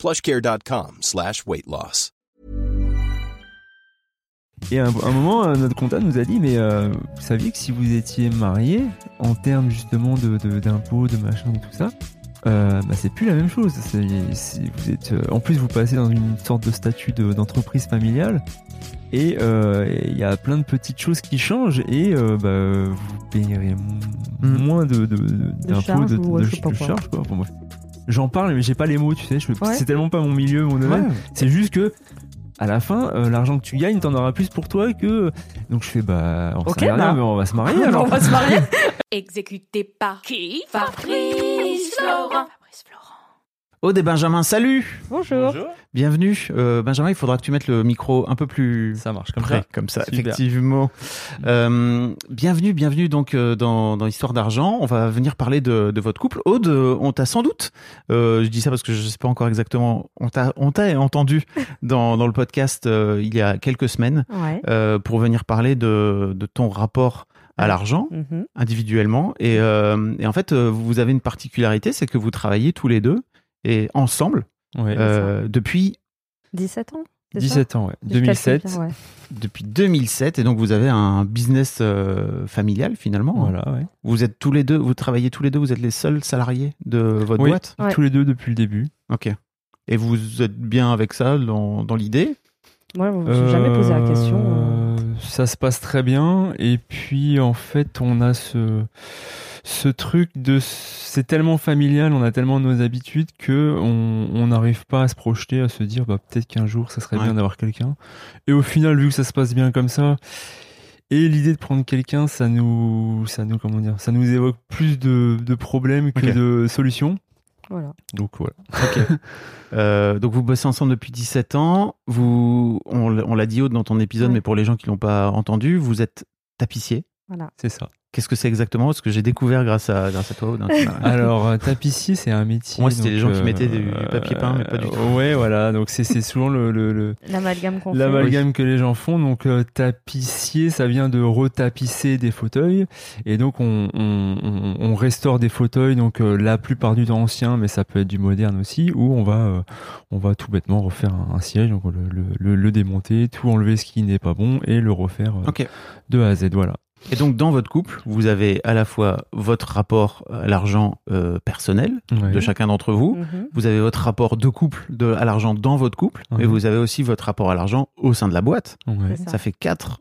plushcare.com slash weight loss. Et à un, un moment, euh, notre comptable nous a dit, mais euh, vous saviez que si vous étiez marié, en termes justement de, de- d'impôts, de, machin, de tout ça, euh, bah, c'est plus la même chose. Vous êtes, euh, en plus, vous passez dans une sorte de statut de- d'entreprise familiale. Et euh, il y a plein de petites choses qui changent et euh, bah, vous payerez m- Mm. moins de, de, de- d'impôts, charges de, de- de charges. Quoi. Enfin, bref. J'en parle, mais j'ai pas les mots, tu sais. je- Ouais. C'est tellement pas mon milieu, mon domaine. Ouais. C'est juste que à la fin, euh, l'argent que tu gagnes, t'en auras plus pour toi que. Donc je fais bah, on Ok, sait rien, bah. mais on va se marier alors. On va se marier. Exécuté par qui? Fabrice. Aude et Benjamin, salut Bonjour. Bienvenue. Euh, Benjamin, il faudra que tu mettes le micro un peu plus Ça marche comme près, ça. comme ça, Super. effectivement. Euh, bienvenue, bienvenue donc euh, dans, dans Histoire d'argent. On va venir parler de, de votre couple. Aude, euh, on t'a sans doute, euh, je dis ça parce que je sais pas encore exactement, on t'a on t'a entendu dans, dans le podcast euh, il y a quelques semaines Ouais. euh, pour venir parler de, de ton rapport à l'argent Mhm. individuellement. Et, euh, et en fait, euh, vous avez une particularité, c'est que vous travaillez tous les deux et ensemble Ouais. euh, depuis 17 ans c'est ça? 17 ans, ouais. Si je calcule 2007. bien, ouais. depuis 2007 et donc vous avez un business euh, familial finalement. Voilà, ouais. Vous êtes tous les deux, vous travaillez tous les deux, vous êtes les seuls salariés de votre Oui, boîte? Ouais. tous les deux depuis le début. Ok. Et vous êtes bien avec ça dans, dans l'idée? Moi, je me suis jamais posé la question. euh. Euh, Ça se passe très bien. Et puis, en fait, on a ce, ce truc de. C'est tellement familial, on a tellement nos habitudes que on n'arrive pas à se projeter, à se dire, bah, peut-être qu'un jour, ça serait Ouais. bien d'avoir quelqu'un. Et au final, vu que ça se passe bien comme ça, et l'idée de prendre quelqu'un, ça nous, ça nous, comment dire, ça nous évoque plus de, de problèmes que de solutions. Voilà. Donc voilà. Euh, donc vous bossez ensemble depuis 17 ans. Vous, on, l'a dit Aude dans ton épisode, Ouais. mais pour les gens qui l'ont pas entendu, vous êtes tapissier. Voilà. C'est ça. Qu'est-ce que c'est exactement Parce que j'ai découvert grâce à grâce à toi. Alors, euh, tapissier, c'est un métier. Pour moi, c'était les gens qui euh, mettaient du papier peint, mais pas du tout. euh, Ouais, voilà. Donc, c'est c'est souvent le, le, le- L'amalgame qu'on fait. l'amalgame que les gens font. Donc, euh, tapissier, ça vient de retapisser des fauteuils. Et donc, on, on, on- on restaure des fauteuils, donc euh, la plupart du temps anciens, mais ça peut être du moderne aussi, où on va, euh, on va tout bêtement refaire un, un siège, donc le, le, le- le démonter, tout enlever ce qui n'est pas bon et le refaire euh, de A à Z. Voilà. Et donc dans votre couple, vous avez à la fois votre rapport à l'argent euh, personnel de chacun d'entre vous. Mhm. Vous avez votre rapport de couple de, à l'argent dans votre couple, et vous avez aussi votre rapport à l'argent au sein de la boîte. Ouais. Ça ça. fait quatre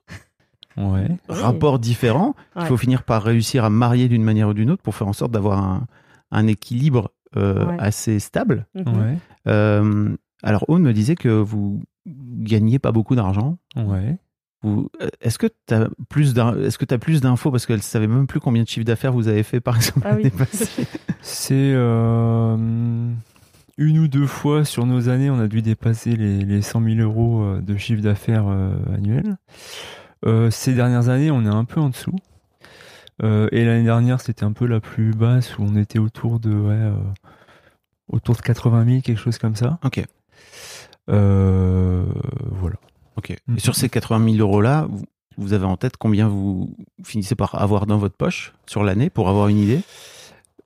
Ouais. Rapports différents. Il Ouais. faut finir par réussir à marier d'une manière ou d'une autre pour faire en sorte d'avoir un, un équilibre euh, Ouais. assez stable. Mhm. Ouais. Euh, alors, Aude me disait que vous gagnez pas beaucoup d'argent. Ouais. Euh, Est-ce que tu as plus d'in- est-ce que tu as plus d'infos parce qu'elle savait même plus combien de chiffre d'affaires vous avez fait par exemple Ah oui. C'est euh, une ou deux fois sur nos années, on a dû dépasser les, les 100 000 euros euh, de chiffre d'affaires euh, annuel. Euh, ces dernières années, on est un peu en dessous. Euh, et l'année dernière, c'était un peu la plus basse où on était autour de ouais, euh, autour de 80 000, quelque chose comme ça. Ok. Euh, voilà. Ok. Mhm. Et sur ces 80 000 euros là, vous, vous avez en tête combien vous finissez par avoir dans votre poche sur l'année pour avoir une idée?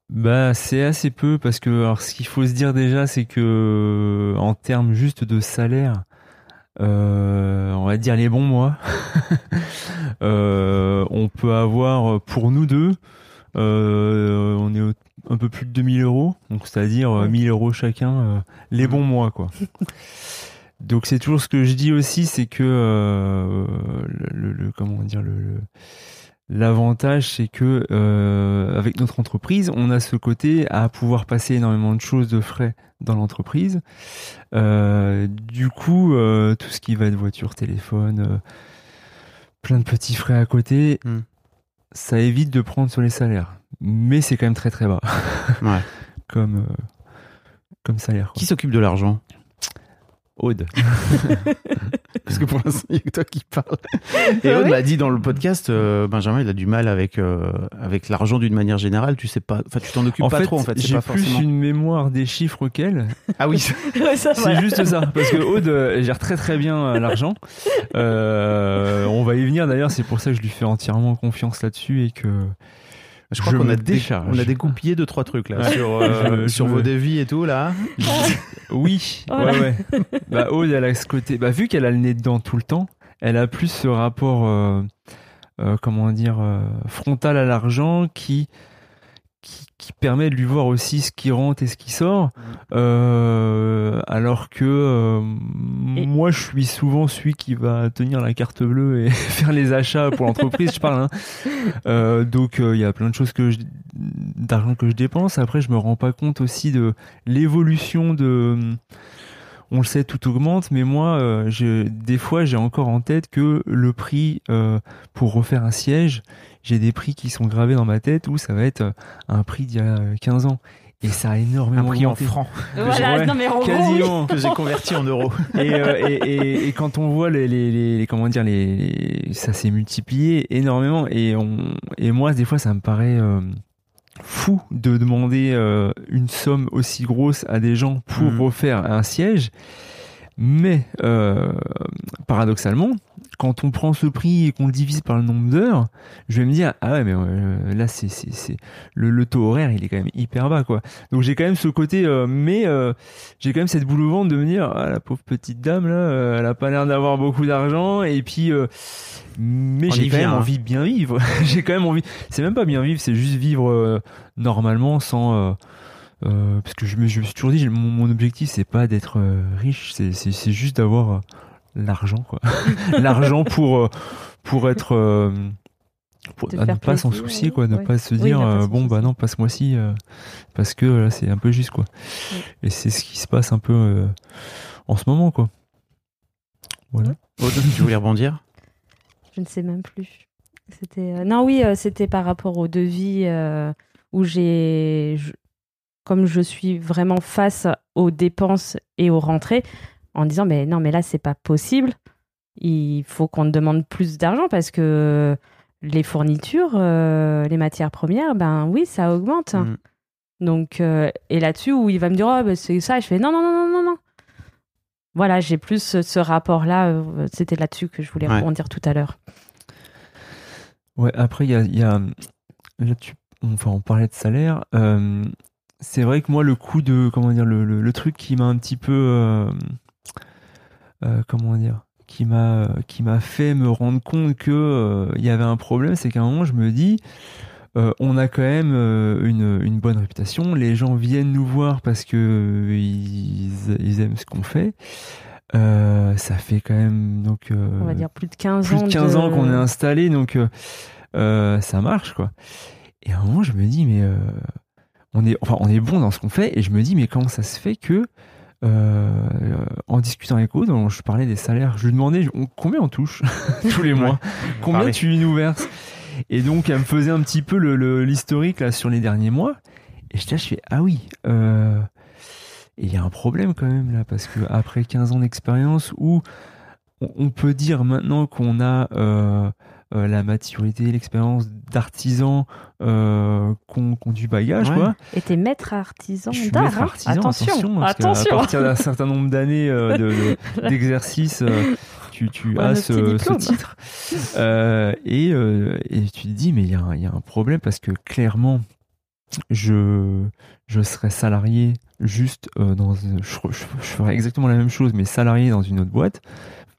Bah, c'est assez peu parce que alors ce qu'il faut se dire déjà, c'est que en termes juste de salaire, euh, on va dire les bons mois, euh, on peut avoir pour nous deux, euh, on est un peu plus de 2000 euros, donc c'est-à-dire euh, Ouais. 1000 euros chacun, euh, les bons mois quoi. Donc c'est toujours ce que je dis aussi, c'est que euh, le, comment dire le, le- L'avantage, c'est que euh, avec notre entreprise, on a ce côté à pouvoir passer énormément de choses de frais dans l'entreprise. Euh, du coup, euh, tout ce qui va être voiture, téléphone, plein de petits frais à côté, Hmm. ça évite de prendre sur les salaires. Mais c'est quand même très très bas Ouais. comme comme salaire. quoi. Qui s'occupe de l'argent? Aude. Parce que pour l'instant, il n'y a que toi qui parles. Et Ah Aude oui m'a dit dans le podcast, euh, Benjamin, il a du mal avec, euh, avec l'argent d'une manière générale. Tu sais pas, enfin, tu t'en occupes En pas fait, trop, en fait. C'est j'ai pas plus forcément. une mémoire des chiffres qu'elle. Ah oui. Ouais, ça, C'est voilà. juste ça, parce que Aude euh, gère très très bien euh, l'argent. Euh, on va y venir d'ailleurs, c'est pour ça que je lui fais entièrement confiance là-dessus et que Je crois Je qu'on a, dé- décharge. on a découpillé deux, trois trucs là. Ouais. Sur, euh, Je- sur je vos devis et tout là. oui, Voilà. ouais ouais. Bah Aude, elle a ce côté, bah vu qu'elle a le nez dedans tout le temps, elle a plus ce rapport, euh, euh, comment dire, euh, frontal à l'argent qui, qui qui permet de lui voir aussi ce qui rentre et ce qui sort, euh, alors que euh, moi je suis souvent celui qui va tenir la carte bleue et faire les achats pour l'entreprise, je parle. Hein. Euh, donc euh, il y a plein de choses que je d'argent que je dépense. Après je me rends pas compte aussi de l'évolution de on le sait, tout augmente, mais moi, euh, je, des fois, j'ai encore en tête que le prix euh, pour refaire un siège, j'ai des prix qui sont gravés dans ma tête où ça va être euh, un prix d'il y a 15 ans. Et ça a Un énormément prix en augmenté. francs Voilà, Ouais, non, mais en gros, oui. Quasiment. que j'ai converti en euros. et, euh, et, et, et quand on voit les, les, les- les- comment dire les, les- ça s'est multiplié énormément et on et moi des fois ça me paraît euh, fou de demander euh, une somme aussi grosse à des gens pour Mhm. refaire un siège mais euh, paradoxalement quand on prend ce prix et qu'on le divise par le nombre d'heures, je vais me dire ah ouais mais euh, là c'est le, le taux horaire il est quand même hyper bas quoi. Donc j'ai quand même ce côté euh, mais euh, j'ai quand même cette boule au ventre de me dire ah la pauvre petite dame là euh, elle a pas l'air d'avoir beaucoup d'argent et puis euh, mais j'ai quand même hein. envie de bien vivre. j'ai quand même envie c'est même pas bien vivre, c'est juste vivre normalement sans euh, parce que je me, je me suis toujours dit mon, mon objectif c'est pas d'être euh, riche, c'est c'est c'est juste d'avoir euh, l'argent quoi. l'argent pour pour être euh, pour à ne pas s'en soucier quoi, ne ouais. pas se dire pas euh, bon bah non pas ce mois-ci euh, parce que là c'est un peu juste quoi. Ouais. Et c'est ce qui se passe un peu euh, en ce moment quoi. Voilà. Aude, tu voulais rebondir? Je ne sais même plus. C'était euh, non oui, euh, c'était par rapport au devis euh, où j'ai je- comme je suis vraiment face aux dépenses et aux rentrées en disant mais non mais là c'est pas possible. Il faut qu'on demande plus d'argent parce que les fournitures, euh, les matières premières, ben oui, ça augmente. Mm. Donc, euh, et là-dessus, où il va me dire, oh, ben, c'est ça, je fais, non, non, non, non, non, non. Voilà, j'ai plus ce, ce rapport-là. euh, C'était là-dessus que je voulais Ouais. rebondir tout à l'heure. Ouais, après, il y a, il y a- Là, tu... Enfin, on parlait de salaire. euh, C'est vrai que moi, le coup de. Comment dire Le, le, le truc qui m'a un petit peu. euh, euh, comment dire qui m'a qui m'a fait me rendre compte que euh, il y avait un problème c'est qu'à un moment je me dis euh, on a quand même euh, une, une bonne réputation les gens viennent nous voir parce que euh, ils, ils aiment ce qu'on fait Euh, ça fait quand même donc euh, On va dire plus de 15 plus ans. de 15 ans qu'on est installé, donc euh, euh, ça marche quoi. Et à un moment, je me dis mais euh, on est, enfin, on est bon dans ce qu'on fait, et je me dis mais comment ça se fait que euh, en discutant avec Aude, je parlais des salaires, je lui demandais on- combien on touche tous les mois, combien tu nous verses. Et donc elle me faisait un petit peu le- le- l'historique là sur les derniers mois, et je, je fais ah oui. Euh, et il y a un problème quand même là, parce que après 15 ans d'expérience, où on, on peut dire maintenant qu'on a euh, euh, la maturité, l'expérience d'artisan, euh, qu'on qu'on du bagage, Ouais. quoi. Et t'es maître artisan Je suis d'art. maître hein. artisan, attention, parce attention. À partir d'un certain nombre d'années euh, de- de- d'exercice, euh, tu, tu Ouais, as ce, titre. Euh, et, euh, et tu te dis, mais il y, a un- il y a un problème parce que clairement, je, je serais salarié juste euh, dans. Je, je- je ferais exactement la même chose, mais salarié dans une autre boîte,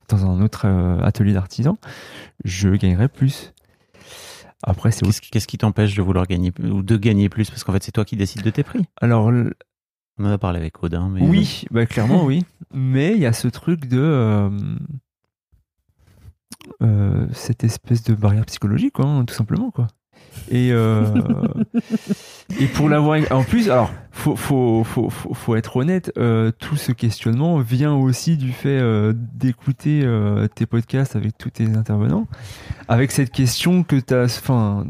dans un autre euh, atelier d'artisan, je gagnerais plus. Après, c'est Qu'est-ce qu'est-ce qui t'empêche de vouloir gagner ou de gagner plus? Parce qu'en fait, c'est toi qui décides de tes prix. Alors, l- On en a parlé avec mais Oui, bah clairement oui. Mais il y a ce truc de euh, euh, cette espèce de barrière psychologique, quoi, hein, tout simplement, quoi. Et euh, et pour l'avoir en plus, alors faut faut faut faut, être honnête, euh, tout ce questionnement vient aussi du fait euh, d'écouter euh, tes podcasts avec tous tes intervenants, avec cette question que enfin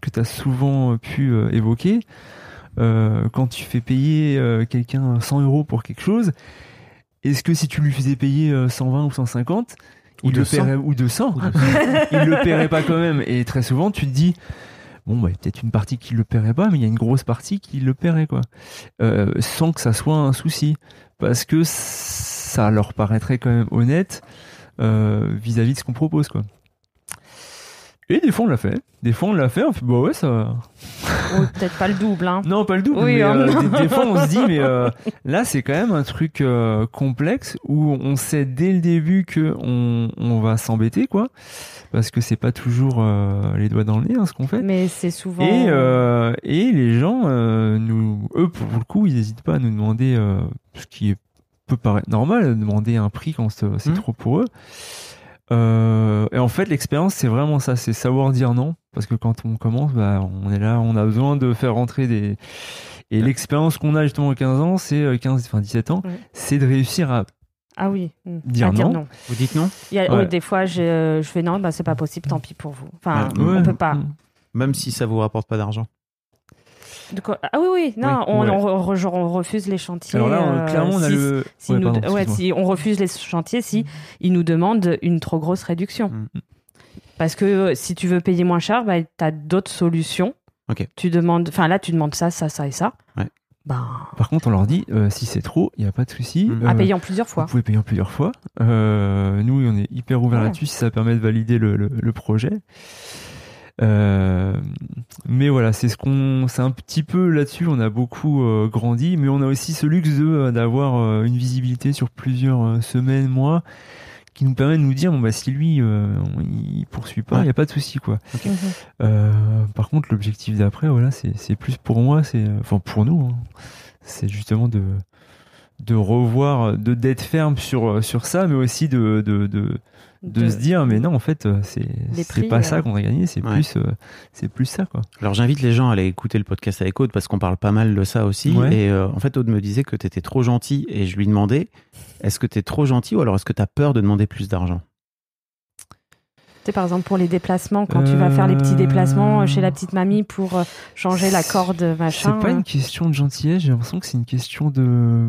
que t'as souvent pu évoquer. Quand tu fais payer quelqu'un 100 euros pour quelque chose est-ce que si tu lui faisais payer euh, 120 ou 150, Ou 200. paierait ou 200, il le paierait pas quand même. Et très souvent, tu te dis, bon, bah, il y a peut-être une partie qui le paierait pas, mais il y a une grosse partie qui le paierait, quoi. Euh, sans que ça soit un souci. Parce que ça leur paraîtrait quand même honnête euh, vis-à-vis de ce qu'on propose, quoi. Et des fois, on l'a fait. Des fois, on l'a fait. On fait, bah ouais, ça va. Oh, Peut-être pas le double. Hein. Non, pas le double. Oui, mais hein. euh, des, des fois, on se dit, mais euh, là, c'est quand même un truc euh, complexe où on sait dès le début que on, on va s'embêter, quoi, parce que c'est pas toujours les doigts dans le nez, hein, ce qu'on fait. Mais c'est souvent. Et, et les gens, nous, eux, pour le coup, ils n'hésitent pas à nous demander ce qui est, peut paraître normal, de demander un prix quand c'est Mhm. trop pour eux. Euh, et en fait, l'expérience, c'est vraiment ça, c'est savoir dire non. Parce que quand on commence, bah, on est là, on a besoin de faire rentrer des. Et l'expérience qu'on a justement à 15 ans, c'est euh, 15, enfin 17 ans, Ouais. c'est de réussir à. Ah oui. mm. Dire À non. Vous dites non? Il y a, Ouais. oui, des fois, je, je fais non, bah, c'est pas possible, tant pis pour vous. Enfin, Ouais. on peut pas. Mm. Même si ça vous rapporte pas d'argent. De quoi? Ah oui, oui, non, Oui, on, ouais. on re- genre, on refuse les chantiers. Alors là, on- euh, clairement, on a si- le. si Ouais, nous- pardon, ouais, excuse-moi. si on refuse les chantiers si ils nous demandent une trop grosse réduction. Mm. Parce que euh, si tu veux payer moins cher, bah, tu as d'autres solutions. Ok. Tu demandes, enfin là, tu demandes ça, ça, ça et ça. Ouais. Ben, Par contre, on leur dit, euh, si c'est trop, il n'y a pas de souci. À payer en plusieurs fois. Vous pouvez payer en plusieurs fois. Euh, nous, on est hyper ouvert Ouais. là-dessus si ça permet de valider le, le- le projet. Euh, mais voilà, c'est ce qu'on, c'est un petit peu là-dessus. On a beaucoup euh, grandi, mais on a aussi ce luxe de euh, d'avoir euh, une visibilité sur plusieurs euh, semaines, mois, qui nous permet de nous dire bon bah si lui euh, on- il poursuit pas, il Ouais. n'y a pas de souci quoi. Mhm. Euh, par contre, l'objectif d'après, voilà, c'est c'est plus pour moi, c'est enfin pour nous, hein. c'est justement de de revoir, de d'être ferme sur sur ça, mais aussi de de, de, de De- se dire mais non en fait euh, c'est pas ça euh. qu'on a gagné, c'est Ouais. plus euh, c'est plus ça quoi. Alors j'invite les gens à aller écouter le podcast avec Aude parce qu'on parle pas mal de ça aussi. Ouais. Et euh, en fait, Aude me disait que tu étais trop gentil et je lui demandais est-ce que tu es trop gentil ou alors est-ce que tu as peur de demander plus d'argent? Tu sais, par exemple, pour les déplacements, quand tu vas faire les petits déplacements chez la petite mamie pour changer la corde, machin. C'est pas une question de gentillesse, j'ai l'impression que c'est une question de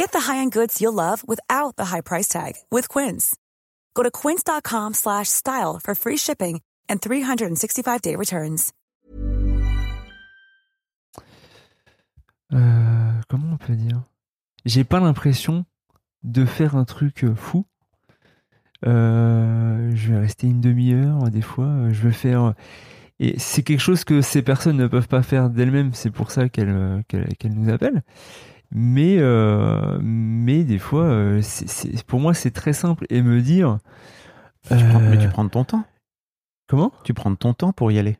Get the high-end goods you'll love without the high price tag with Quince. Go to quince.com slash style for free shipping and 365-day returns. Euh, comment on peut dire? J'ai pas l'impression de faire un truc euh, fou. Euh, je vais rester une demi-heure, des fois. euh, Je vais faire. Et c'est quelque chose que ces personnes ne peuvent pas faire d'elles-mêmes. C'est pour ça qu'elles euh, qu'elles qu'elles nous appellent. Mais, euh, mais des fois, euh, c'est- c'est- pour moi, c'est très simple. Et me dire. Tu prends- Mais euh, tu prends de ton temps. Comment? Tu prends de ton temps pour y aller.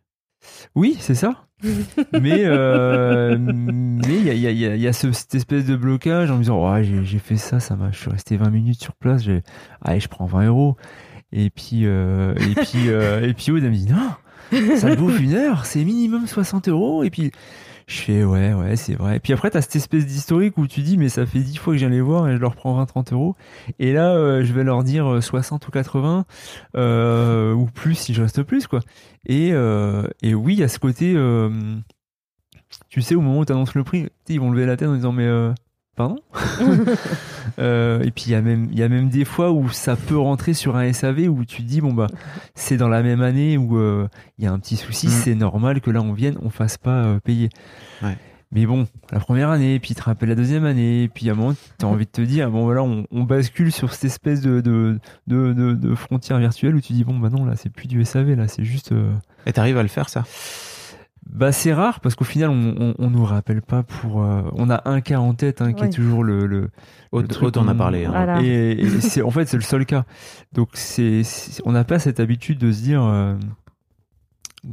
Oui, c'est ça. mais euh, mais il y a, il y a- il y a- il y a ce- cette espèce de blocage en me disant ouais, j'ai j'ai fait ça, ça m'a, je suis resté 20 minutes sur place, j'ai, allez, je prends 20 euros. Et puis, euh, et puis, euh, et puis Aude, elle me dit non, ça te bouffe une heure, c'est minimum 60 euros. Et puis, je fais ouais, ouais, c'est vrai. Puis après, t'as cette espèce d'historique où tu dis mais ça fait 10 fois que viens les voir et je leur prends 20-30 euros. Et là, euh, je vais leur dire euh, 60 ou 80 euh, ou plus si je reste plus, quoi. Et, euh, et oui, il y a ce côté, euh, tu sais, au moment où tu annonces le prix, ils vont lever la tête en disant mais euh, pardon. Euh, et puis il y a même y a même des fois où ça peut rentrer sur un SAV où tu te dis bon bah c'est dans la même année où euh, il y a un petit souci, Mm. c'est normal que là on vienne, on fasse pas euh, payer. Ouais. Mais bon, la première année, puis il te rappelle la deuxième année, puis à un moment, tu as envie de te dire, bon voilà, on, on bascule sur cette espèce de, de, de, de, de frontière virtuelle où tu dis, bon bah non, là c'est plus du SAV, là c'est juste, Et t'arrives à le faire, ça? Bah c'est rare parce qu'au final on, on, on nous rappelle pas pour. euh, on a un cas en tête hein, qui est toujours le. le Aude, le truc Aude en a parlé. hein. Voilà. Et, et c'est en fait c'est le seul cas. Donc c'est on n'a pas cette habitude de se dire euh,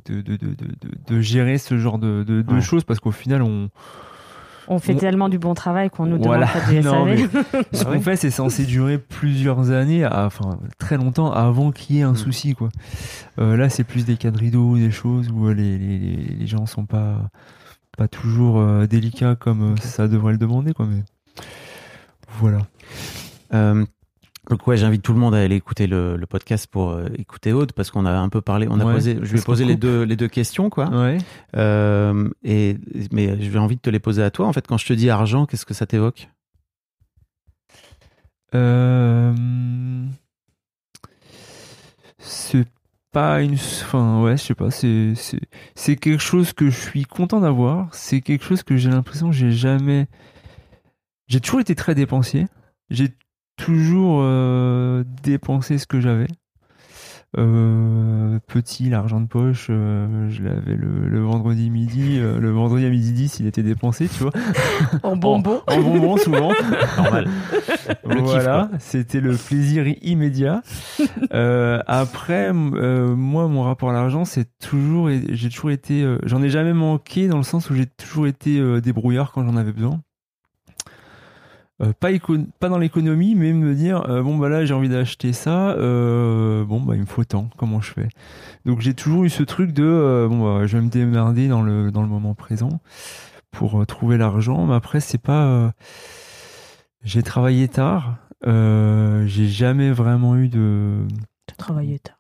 de, de, de, de, de- de gérer ce genre de, de, de Ouais. choses parce qu'au final on On fait On- tellement du bon travail qu'on nous Voilà. demande pas du Non, SAV. ce qu'on fait c'est censé durer plusieurs années, à- enfin très longtemps avant qu'il y ait un Mm. souci quoi. Euh, là c'est plus des cas de rideaux, des choses où euh, les, les, les, les gens sont pas pas toujours euh, délicats comme euh, ça devrait le demander quoi. Mais voilà. Euh, donc ouais, j'invite tout le monde à aller écouter le, le podcast pour euh, écouter Aude parce qu'on a un peu parlé. On a Ouais, posé, je lui ai posé les deux les deux questions quoi. Ouais. Euh, et mais j'ai envie de te les poser à toi. En fait, quand je te dis argent, qu'est-ce que ça t'évoque? Euh, c'est pas une. Enfin, ouais, je sais pas. C'est c'est c'est quelque chose que je suis content d'avoir. C'est quelque chose que j'ai l'impression que j'ai jamais. J'ai toujours été très dépensier. J'ai toujours euh, dépensé ce que j'avais. Euh, petit, l'argent de poche, euh, je l'avais le, le vendredi midi. euh, le vendredi à midi 10, il était dépensé, tu vois. En bonbon. En bonbons, souvent. Normal. Le voilà, c'était le plaisir immédiat. Euh, après, euh, moi, mon rapport à l'argent, c'est toujours, j'ai toujours été, euh, j'en ai jamais manqué dans le sens où j'ai toujours été euh, débrouillard quand j'en avais besoin. Euh, pas, pas dans l'économie, mais me dire euh, bon bah là j'ai envie d'acheter ça, euh, bon bah il me faut tant, comment je fais? Donc j'ai toujours eu ce truc de euh, bon bah je vais me démerder dans le dans le moment présent pour euh, trouver l'argent, mais après c'est pas euh, j'ai travaillé tard, euh, j'ai jamais vraiment eu de Tu travaillais tard.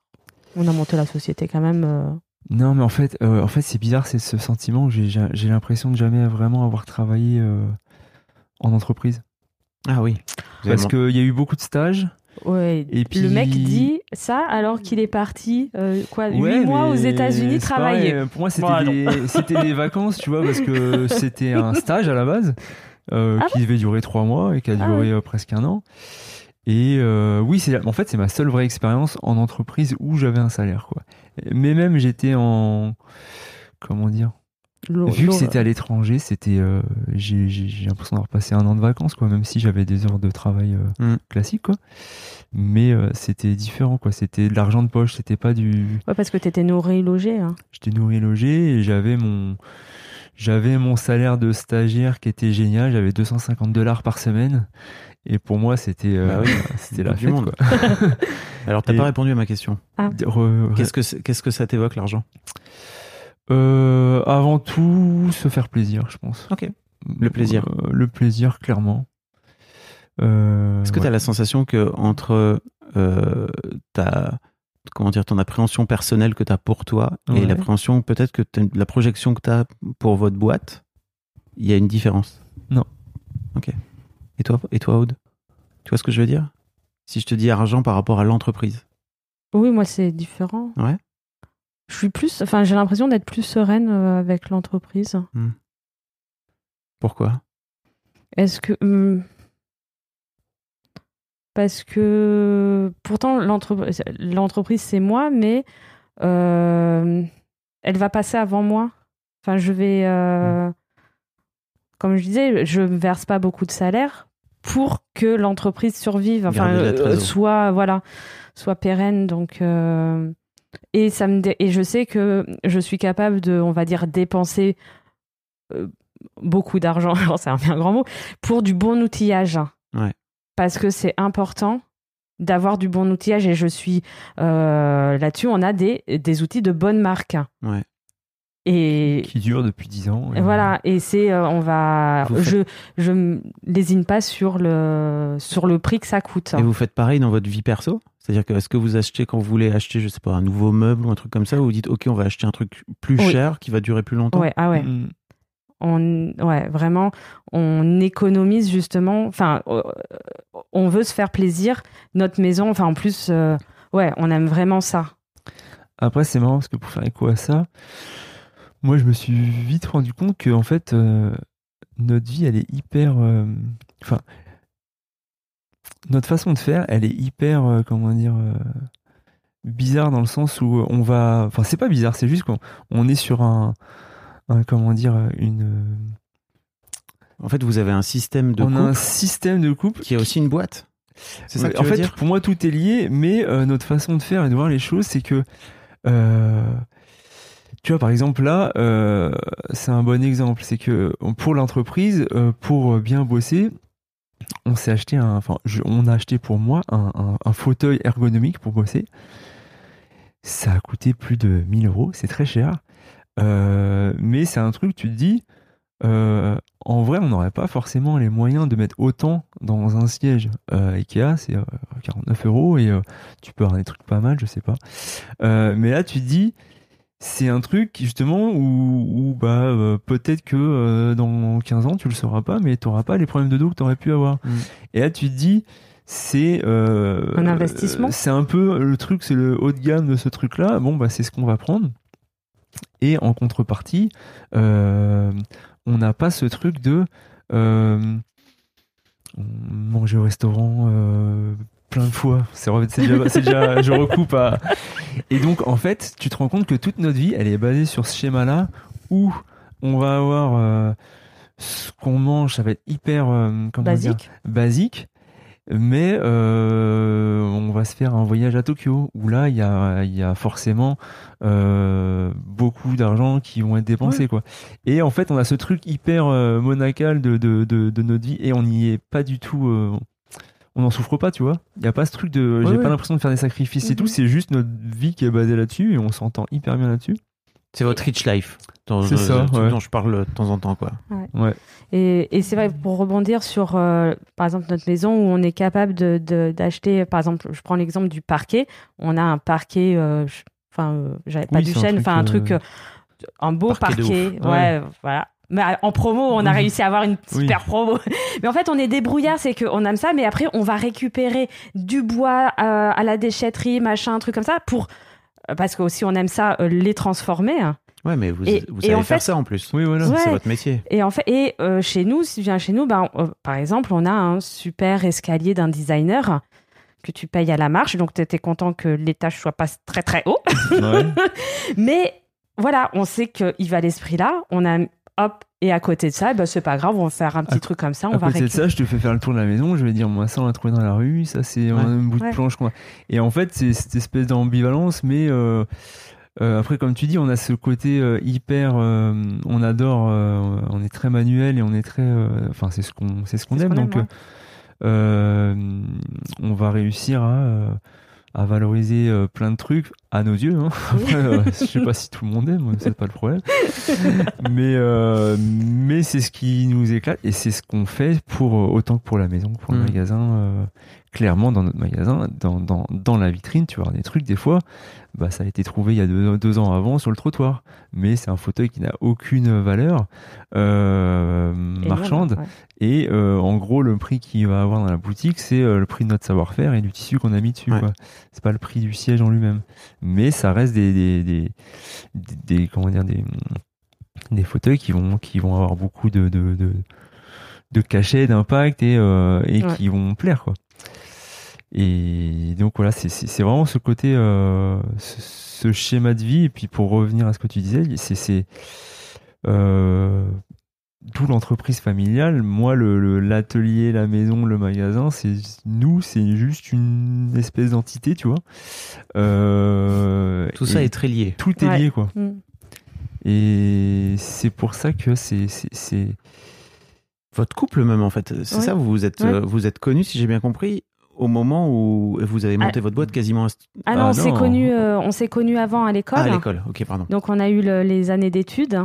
On a monté la société quand même. non mais en fait euh, en fait c'est bizarre c'est ce sentiment j'ai j'ai j'ai l'impression de jamais vraiment avoir travaillé euh, en entreprise Ah oui. Parce qu'il y a eu beaucoup de stages Ouais, Et puis- le mec dit ça alors qu'il est parti euh, quoi huit Ouais, mois aux États-Unis pareil, travailler. Pour moi, c'était des, c'était des vacances, tu vois, parce que c'était un stage à la base euh, Ah qui devait durer trois mois et qui a Ah duré euh, presque un an. Et euh, oui, c'est en fait c'est ma seule vraie expérience en entreprise où j'avais un salaire, quoi. Mais même j'étais en comment dire. Vu que c'était à l'étranger, c'était euh, j'ai j'ai- j'ai l'impression d'avoir passé un an de vacances, quoi, même si j'avais des heures de travail euh, Mm. classiques, quoi. Mais euh, c'était différent, quoi. C'était de l'argent de poche, c'était pas du Ouais, parce que t'étais nourri, logé. hein. j'étais nourri logé et j'avais mon j'avais mon salaire de stagiaire qui était génial j'avais 250 dollars par semaine et pour moi c'était euh, Bah oui, c'était la du fête monde. quoi. Alors t'as Et- pas répondu à ma question. Re- Qu'est-ce que qu'est-ce que ça t'évoque l'argent? Euh, avant tout se faire plaisir je pense Ok. Le plaisir. Euh, le plaisir clairement Euh, Est-ce que ouais. tu as la sensation que entre euh, ta comment dire ton appréhension personnelle que tu as pour toi et l'appréhension peut-être que la projection que tu as pour votre boîte, il y a une différence? Non. OK. Et toi et toi Aude? Tu vois ce que je veux dire? Si je te dis argent par rapport à l'entreprise. Oui, moi c'est différent. Ouais. Je suis plus, enfin j'ai l'impression d'être plus sereine euh, avec l'entreprise. Pourquoi? Est-ce que hum, parce que pourtant l'entreprise, c'est moi, mais euh, elle va passer avant moi. Enfin, je vais, euh, comme je disais, je ne verse pas beaucoup de salaire pour que l'entreprise survive, enfin euh, soit voilà, soit pérenne. Donc euh, et ça me dé- et je sais que je suis capable de, on va dire, dépenser euh, beaucoup d'argent, alors c'est un bien grand mot, pour du bon outillage. Ouais. Parce que c'est important d'avoir du bon outillage et je suis euh, là-dessus, on a des, des outils de bonne marque. Ouais. Et, qui dure depuis 10 ans et voilà, et c'est, euh, on va, Vous je, je me lésine pas sur le, sur le prix que ça coûte. Et vous faites pareil dans votre vie perso? C'est-à-dire que est-ce que vous achetez quand vous voulez acheter, je sais pas, un nouveau meuble ou un truc comme ça, ou vous dites ok, on va acheter un truc plus Oui. cher qui va durer plus longtemps Ouais, ah ouais. Mm. on, ouais, vraiment, on économise justement. Enfin, euh, on veut se faire plaisir. Notre maison, enfin, en plus, euh, ouais, on aime vraiment ça. Après, c'est marrant parce que pour faire écho à ça, moi, je me suis vite rendu compte que, en fait, euh, notre vie, elle est hyper. euh, Enfin, notre façon de faire, elle est hyper, euh, comment dire, euh, bizarre dans le sens où on va. Enfin, c'est pas bizarre, c'est juste qu'on on est sur un, un- comment dire une. En fait, vous avez un système de on a un système de couple qui est aussi une boîte. C'est ça que tu en veux fait, dire pour moi, tout est lié, mais euh, notre façon de faire et de voir les choses, c'est que, euh, tu vois, par exemple, là, euh, c'est un bon exemple. C'est que pour l'entreprise, euh, pour bien bosser, on s'est acheté enfin, je- on a acheté pour moi un, fauteuil ergonomique pour bosser. Ça a coûté plus de 1000 euros, c'est très cher. Euh, mais c'est un truc, tu te dis, euh, en vrai, on n'aurait pas forcément les moyens de mettre autant dans un siège. Euh, Ikea, c'est euh, 49 euros et tu peux avoir des trucs pas mal, je sais pas. Mais là, tu te dis, c'est un truc justement où, où, bah, euh, peut-être que euh, dans 15 ans, tu le sauras pas, mais tu n'auras pas les problèmes de dos que tu aurais pu avoir. Mm. Et là, tu te dis, c'est euh, Un investissement. C'est un peu le truc, c'est le haut de gamme de ce truc-là. Bon, bah, c'est ce qu'on va prendre. Et en contrepartie, on n'a pas ce truc de manger au restaurant plein de fois. C'est déjà, je recoupe à. Et donc, en fait, tu te rends compte que toute notre vie, elle est basée sur ce schéma-là où on va avoir euh, ce qu'on mange, ça va être hyper euh, Basique. basique. Mais euh, on va se faire un voyage à Tokyo où là il y a, y a forcément euh, beaucoup d'argent qui vont être dépensés quoi. Et en fait on a ce truc hyper monacal de, de, de, de notre vie et on n'y est pas du tout. On n'en souffre pas tu vois. Il n'y a pas ce truc de. J'ai Ouais, pas ouais. l'impression de faire des sacrifices et tout. C'est juste notre vie qui est basée là-dessus et on s'entend hyper bien là-dessus. C'est votre rich life. C'est ça, dont- ouais. dont je parle de temps en temps, quoi. Et, et c'est vrai, pour rebondir sur, euh, par exemple, notre maison où on est capable de- de- d'acheter, par exemple, je prends l'exemple du parquet. On a un parquet, euh, je- enfin, euh, j'avais pas Oui, du chêne, enfin, un euh, truc, euh, un beau parquet. Ouais, voilà. Mais euh, en promo, on a réussi à avoir une Oui. super promo. Mais en fait, on est débrouillard, c'est qu'on aime ça, mais après, on va récupérer du bois euh, à la déchetterie, machin, un truc comme ça, pour euh, parce que aussi on aime ça, euh, les transformer. Ouais, mais vous, Et- vous et savez en faire fait- ça en plus. Oui voilà. Ouais. C'est votre métier. Et en fait, et euh, chez nous, si tu viens chez nous, ben, euh, par exemple, on a un super escalier d'un designer que tu payes à la marche, donc tu étais content que l'étage soit pas très très haut. Ouais. Mais voilà, on sait qu'il va à l'esprit là, on a hop, et à côté de ça, ben, c'est pas grave, on va faire un petit À- truc comme ça, on à va côté de ça, je te fais faire le tour de la maison. Je vais dire, moi, ça, on l'a trouvé dans la rue. Ça, c'est Ouais. un bout de Ouais. planche. qu'on a- Et en fait, c'est cette espèce d'ambivalence. Mais euh, euh, après, comme tu dis, on a ce côté euh, hyper. euh, on adore. euh, on est très manuel et on est très. euh, Enfin, c'est ce qu'on, c'est ce qu'on ce aime. donc, aime, ouais. euh, on va réussir à. à valoriser euh, plein de trucs à nos yeux. Hein. Après, euh, je sais pas si tout le monde aime, c'est pas le problème. mais euh, mais c'est ce qui nous éclate et c'est ce qu'on fait pour euh, autant que pour la maison, que pour le Mm. magasin. euh, clairement, dans notre magasin, dans, dans, dans la vitrine, tu vois des trucs des fois. Bah, ça a été trouvé il y a deux, deux ans avant sur le trottoir, mais c'est un fauteuil qui n'a aucune valeur euh, marchande. ouais. Et euh, en gros, le prix qu'il va avoir dans la boutique, c'est euh, le prix de notre savoir-faire et du tissu qu'on a mis dessus. Ouais. C'est pas le prix du siège en lui-même, mais ça reste des, des, des, des- des- comment dire des des fauteuils qui vont qui vont avoir beaucoup de de, de, de cachet, d'impact et euh, et Ouais. qui vont plaire quoi. Et donc voilà, c'est vraiment ce côté, euh, ce, ce schéma de vie. Et puis pour revenir à ce que tu disais, c'est c'est euh, d'où l'entreprise familiale. Moi, le le- l'atelier, la maison, le magasin, c'est nous, c'est juste une espèce d'entité, tu vois. Euh, Tout ça et est très lié. tout est Ouais. lié, quoi. Mm. Et c'est pour ça que c'est Votre couple même, en fait. C'est Ouais. ça, vous vous êtes, Ouais. euh, vous êtes connus, si j'ai bien compris, au moment où vous avez monté votre boîte quasiment à... Ah non, Ah on s'est non. connus, euh, on s'est connus avant à l'école. Ah, à l'école. Ok, pardon. Donc on a eu le- les années d'études.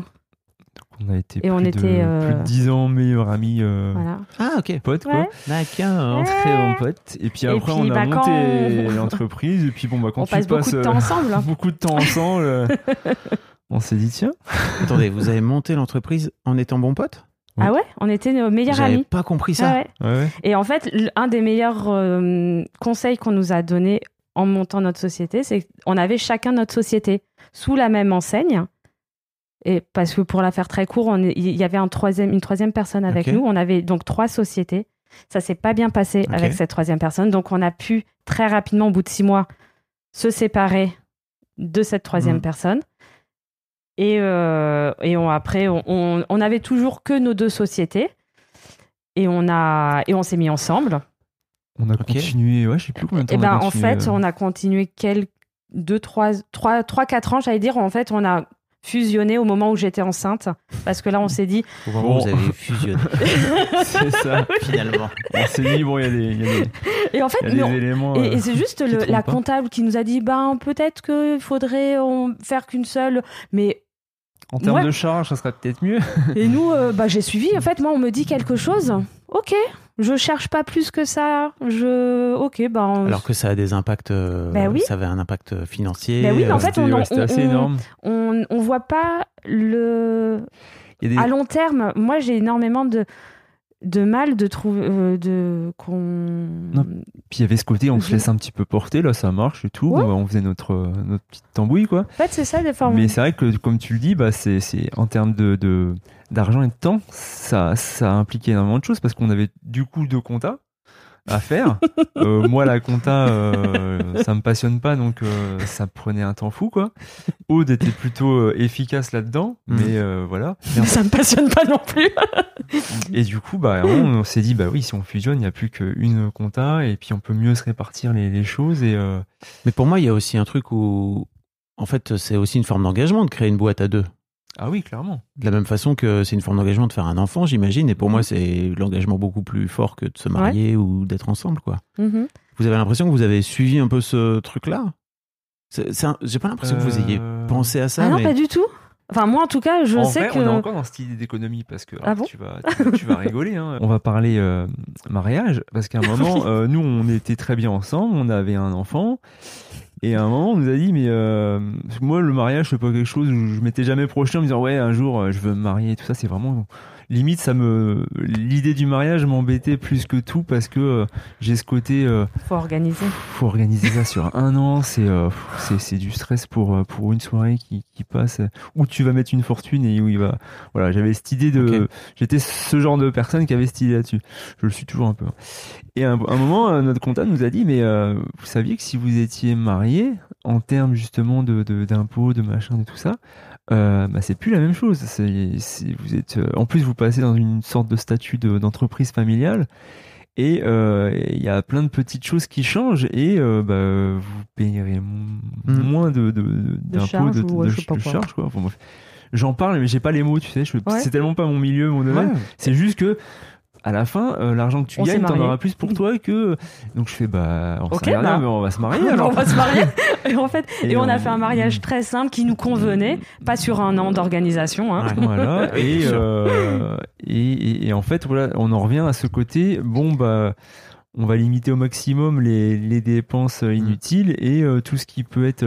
On a été Et on plus, était, de, euh, plus de 10 ans meilleurs amis euh, Voilà. Ah, ok. potes quoi. Ouais. D'accord. Très bons potes. Et puis Et après puis, on a bah, monté on- l'entreprise et puis bon bah quand on tu passe beaucoup passes de euh, temps ensemble. hein. beaucoup de temps ensemble, euh, on s'est dit tiens. Attendez, vous avez monté l'entreprise en étant bon pote? Oui. Ah ouais, on était nos meilleurs J'avais amis. pas compris ça. Ah ouais. Ouais, ouais. Et en fait, un des meilleurs euh, conseils qu'on nous a donné en montant notre société, c'est qu'on avait chacun notre société sous la même enseigne. Et parce que pour la faire très court, il y avait un troisième, une troisième personne avec nous. On avait donc trois sociétés. Ça s'est pas bien passé avec cette troisième personne. Donc on a pu très rapidement, au bout de six mois, se séparer de cette troisième Mhm. personne. Et, euh, et on, après, on, on, on avait toujours que nos deux sociétés. Et on, a, et on s'est mis ensemble. On a continué, ouais, je sais plus combien de temps Et on ben, a en fait, euh. on a continué quelques, deux, trois, trois, trois, quatre ans, j'allais dire. En fait, on a fusionné au moment où j'étais enceinte. Parce que là, on s'est dit, Au moment où vous avez fusionné, C'est ça. finalement. On s'est dit, bon, il y a des, il y a des, et en fait, il y a mais des on- éléments. Et, euh, et c'est juste le- la pas. comptable qui nous a dit ben peut-être qu'il faudrait en faire qu'une seule. Mais En termes Ouais. de charge, ça serait peut-être mieux. et nous, euh, bah, j'ai suivi. En fait, moi, on me dit quelque chose. Ok, je cherche pas plus que ça. Je ok, ben Alors que ça a des impacts. Bah oui. Ça avait un impact financier. Bah oui, mais en euh, fait, on ouais, on- assez on- énorme. on on voit pas le des- à long terme. Moi, j'ai énormément de de mal de trouver euh, de qu'on. Puis il y avait ce côté, on se laisse un petit peu porter, là ça marche et tout. Ouais. On faisait notre, euh, notre petite tambouille, quoi. En fait, c'est ça des fois. on- Mais c'est vrai que, comme tu le dis, bah, c'est, c'est, en termes de, de- d'argent et de temps, ça, ça impliquait énormément de choses parce qu'on avait du coup deux comptas à faire. Euh, moi, la compta, euh, ça me passionne pas, donc euh, ça me prenait un temps fou, quoi. Aude était plutôt euh, efficace là-dedans, Mhm. mais voilà. ça me passionne pas non plus. Et du coup, bah, on s'est dit, bah oui, si on fusionne, il n'y a plus qu'une compta, et puis on peut mieux se répartir les, les choses. Et Mais pour moi, il y a aussi un truc où. En fait, c'est aussi une forme d'engagement de créer une boîte à deux. Ah oui, clairement. De la même façon que c'est une forme d'engagement de faire un enfant, j'imagine. Et pour moi, c'est l'engagement beaucoup plus fort que de se marier ou d'être ensemble, quoi. Mhm. Vous avez l'impression que vous avez suivi un peu ce truc-là? J'ai pas l'impression que vous ayez Euh, pensé à ça. Ah non, mais... pas du tout. Enfin, moi, en tout cas, je en sais vrai, que. on est encore dans cette idée d'économie parce que Ah alors, bon? tu, vas, tu, tu vas rigoler. hein. On va parler euh, mariage parce qu'à un moment, euh, nous, on était très bien ensemble, on avait un enfant. Et à un moment, on nous a dit, mais euh, moi, le mariage, c'est pas quelque chose où je m'étais jamais projeté en me disant, ouais, un jour, euh, je veux me marier et tout ça. C'est vraiment limite, ça me l'idée du mariage m'embêtait plus que tout parce que euh, j'ai ce côté. euh, faut organiser. faut organiser ça sur un an, c'est euh, c'est c'est du stress pour euh, pour une soirée qui, qui passe euh, où tu vas mettre une fortune et où il va voilà, j'avais cette idée de j'étais ce genre de personne qui avait cette idée là-dessus. Je le suis toujours un peu. Et à un, un moment notre comptable nous a dit mais euh, vous saviez que si vous étiez marié en termes justement de de- d'impôts, de, machin de tout ça, euh, bah, c'est plus la même chose. C'est, vous êtes, euh, en plus, vous passez dans une sorte de statut de- d'entreprise familiale. Et euh, il y a plein de petites choses qui changent et euh, bah, vous payerez Mm. moins de, de, de- d'impôts, charges de, de- de quoi. charges. Quoi. Enfin. J'en parle, mais j'ai pas les mots, tu sais. Ouais. C'est tellement pas mon milieu, mon domaine. Ouais. C'est juste que à la fin, euh, l'argent que tu On gagnes, t'en auras plus pour toi que. Donc je fais bah, on rien, bah. mais on va se marier alors. on va se marier. Et en fait, et, Et on a fait un mariage très simple qui nous convenait, pas sur un an d'organisation. Hein. Ouais. Voilà. Et, euh, et, et- en fait, voilà, on en revient à ce côté. Bon, bah, on va limiter au maximum les, les dépenses euh, inutiles et euh, tout ce qui peut être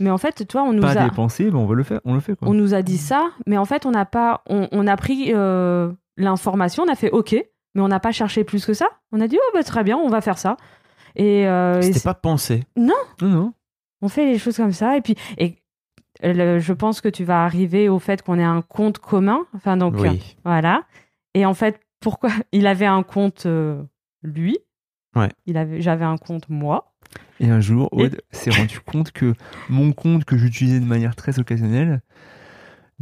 Mais en fait, toi, on nous pas a, dépensé, ben, on va le faire. On le fait quoi. on nous a dit ça, mais en fait, on n'a pas, on, on a pris euh, l'information, on a fait OK, mais on n'a pas cherché plus que ça. On a dit oh bah très bien, on va faire ça. Et, euh, C'était pas pensé. Non, non. on fait les choses comme ça. Et puis, et, le- je pense que tu vas arriver au fait qu'on ait un compte commun. Enfin donc euh, Oui. voilà. Et en fait, pourquoi il avait un compte euh, lui Ouais. Il avait, j'avais un compte moi. Et un jour, Et- Aude s'est rendu compte que mon compte que j'utilisais de manière très occasionnelle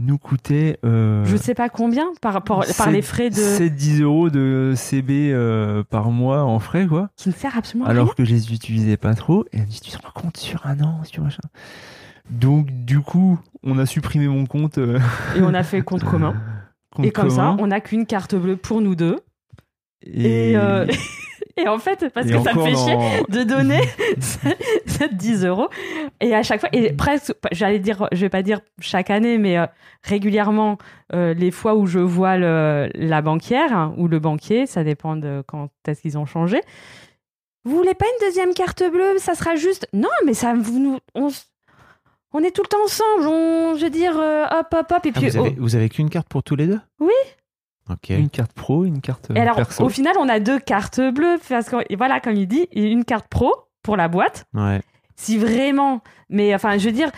nous coûtait. Euh, Je sais pas combien par rapport par les frais de 7-10 euros de CB euh, par mois en frais, quoi. qui ne sert absolument alors que je les utilisais pas trop. Et elle me dit, tu te rends compte sur un an, sur machin. Donc, du coup, on a supprimé mon compte. euh. Et on a fait compte commun. compte Et comme ça, on n'a qu'une carte bleue pour nous deux. Et, Et, euh, et en fait, parce et que ça me fait chier de donner cette 10 euros. Et à chaque fois, et presque, j'allais dire, je vais pas dire chaque année, mais euh, régulièrement, euh, les fois où je vois le, la banquière hein, ou le banquier, ça dépend de quand est-ce qu'ils ont changé. Vous voulez pas une deuxième carte bleue? Ça sera juste. Non, mais ça, vous nous. On, on est tout le temps ensemble. On, je veux dire, euh, hop, hop, hop. Et Ah, puis, vous, avez, vous avez qu'une carte pour tous les deux? Oui. Ok. Une carte pro, une carte Et alors, perso. au final, on a deux cartes bleues. Parce que, et voilà, comme il dit, une carte pro pour la boîte. Ouais. Si vraiment. Mais enfin, je veux dire.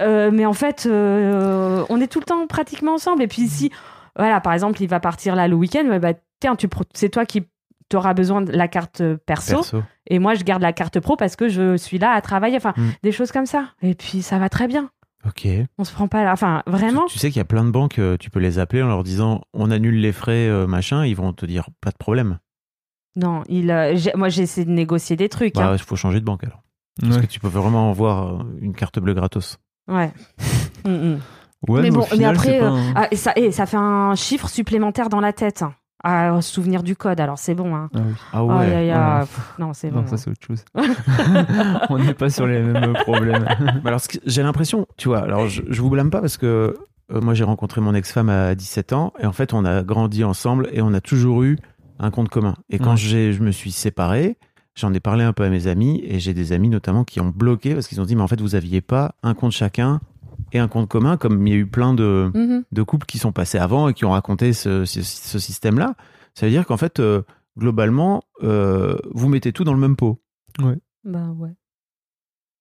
euh, mais en fait, euh, on est tout le temps pratiquement ensemble. Et puis, si, voilà, par exemple, il va partir là le week-end, bah, tiens, tu c'est toi qui tu auras besoin de la carte perso, Perso. et moi je garde la carte pro parce que je suis là à travailler. Enfin, Mm. des choses comme ça. Et puis ça va très bien. Ok. On se prend pas là. Enfin, vraiment. Tu, tu sais qu'il y a plein de banques, euh, tu peux les appeler en leur disant on annule les frais, euh, machin, ils vont te dire pas de problème. Non, il, euh, j'ai- moi j'ai essayé de négocier des trucs. Bah, hein. il faut changer de banque alors. Parce que tu peux vraiment avoir euh, une carte bleue gratos. Ouais. Mm, mm. Ouais, Mais au bon, mais final, après, c'est pas un- Ah, et ça, et ça fait un chiffre supplémentaire dans la tête hein, à se souvenir du code. Alors c'est bon. Hein. Ah oui. Ah Oh, ouais. y a- y a- ouais. pff, non, c'est bon. Non, ça c'est autre chose. On n'est pas sur les mêmes problèmes. Mais alors, j'ai l'impression, tu vois, alors je, je vous blâme pas parce que euh, moi j'ai rencontré mon ex-femme à 17 ans et en fait on a grandi ensemble et on a toujours eu un compte commun. Et quand Ouais. j'ai, je me suis séparé, j'en ai parlé un peu à mes amis et j'ai des amis notamment qui ont bloqué parce qu'ils ont dit mais en fait vous aviez pas un compte chacun et un compte commun comme il y a eu plein de, Mhm. de couples qui sont passés avant et qui ont raconté ce, ce- ce système-là. Ça veut dire qu'en fait, euh, globalement, euh, vous mettez tout dans le même pot. Bah ouais.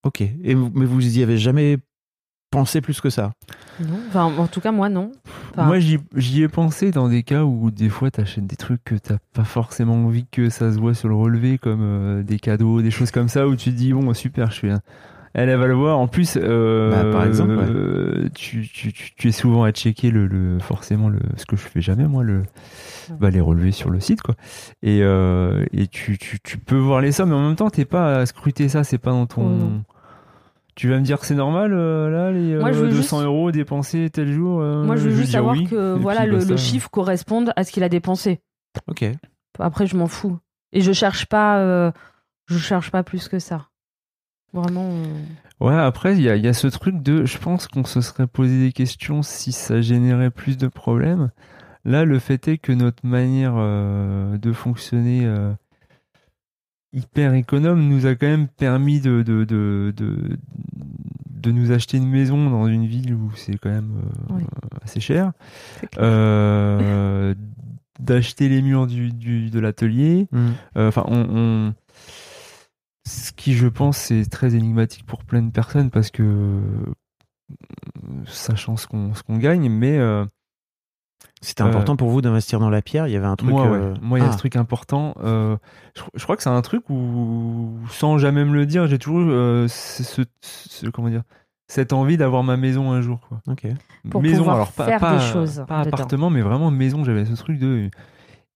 Ok. Et mais vous y avez jamais pensé plus que ça? Non. Enfin, en tout cas, moi, non. Enfin, Moi, j'y j'y ai pensé dans des cas où des fois t'achètes des trucs que t'as pas forcément envie que ça se voit sur le relevé, comme euh, des cadeaux, des choses comme ça, où tu te dis bon super, je un- Elle, elle va le voir. En plus, euh, Bah, par exemple, ouais. tu, tu, tu, tu es souvent à checker le, le forcément le ce que je fais jamais moi le bah, les relevés sur le site quoi. Et, euh, et tu, tu, tu peux voir les sommes, mais en même temps t'es pas à scruter ça, c'est pas dans ton. Tu vas me dire que c'est normal euh, là les Moi, je veux 200 juste- euros dépensés tel jour. euh, moi, je veux juste savoir oui, que voilà, puis le, le chiffre corresponde à ce qu'il a dépensé. Ok. Après, je m'en fous. Et je cherche pas, euh, je cherche pas plus que ça. Vraiment. euh, Ouais, après, il y a, il y a ce truc de. Je pense qu'on se serait posé des questions si ça générait plus de problèmes. Là, le fait est que notre manière euh, de fonctionner euh, hyper économe nous a quand même permis de, de, de, de, de nous acheter une maison dans une ville où c'est quand même euh, Oui. assez cher. d'acheter les murs du, du, de l'atelier. Euh, Enfin, on, on- ce qui, je pense, c'est très énigmatique pour plein de personnes parce que euh, sachant ce qu'on ce qu'on gagne, mais euh, C'était important pour vous d'investir dans la pierre? Il y avait un truc. moi, ouais. euh, moi, il y a ah. ce truc important. euh, je, je crois que c'est un truc où, sans jamais me le dire, j'ai toujours euh, ce, ce- ce- comment dire cette envie d'avoir ma maison un jour. Quoi. Pour maison, pouvoir alors pas, faire pas, des choses pas dedans. appartement, mais vraiment maison. J'avais ce truc de.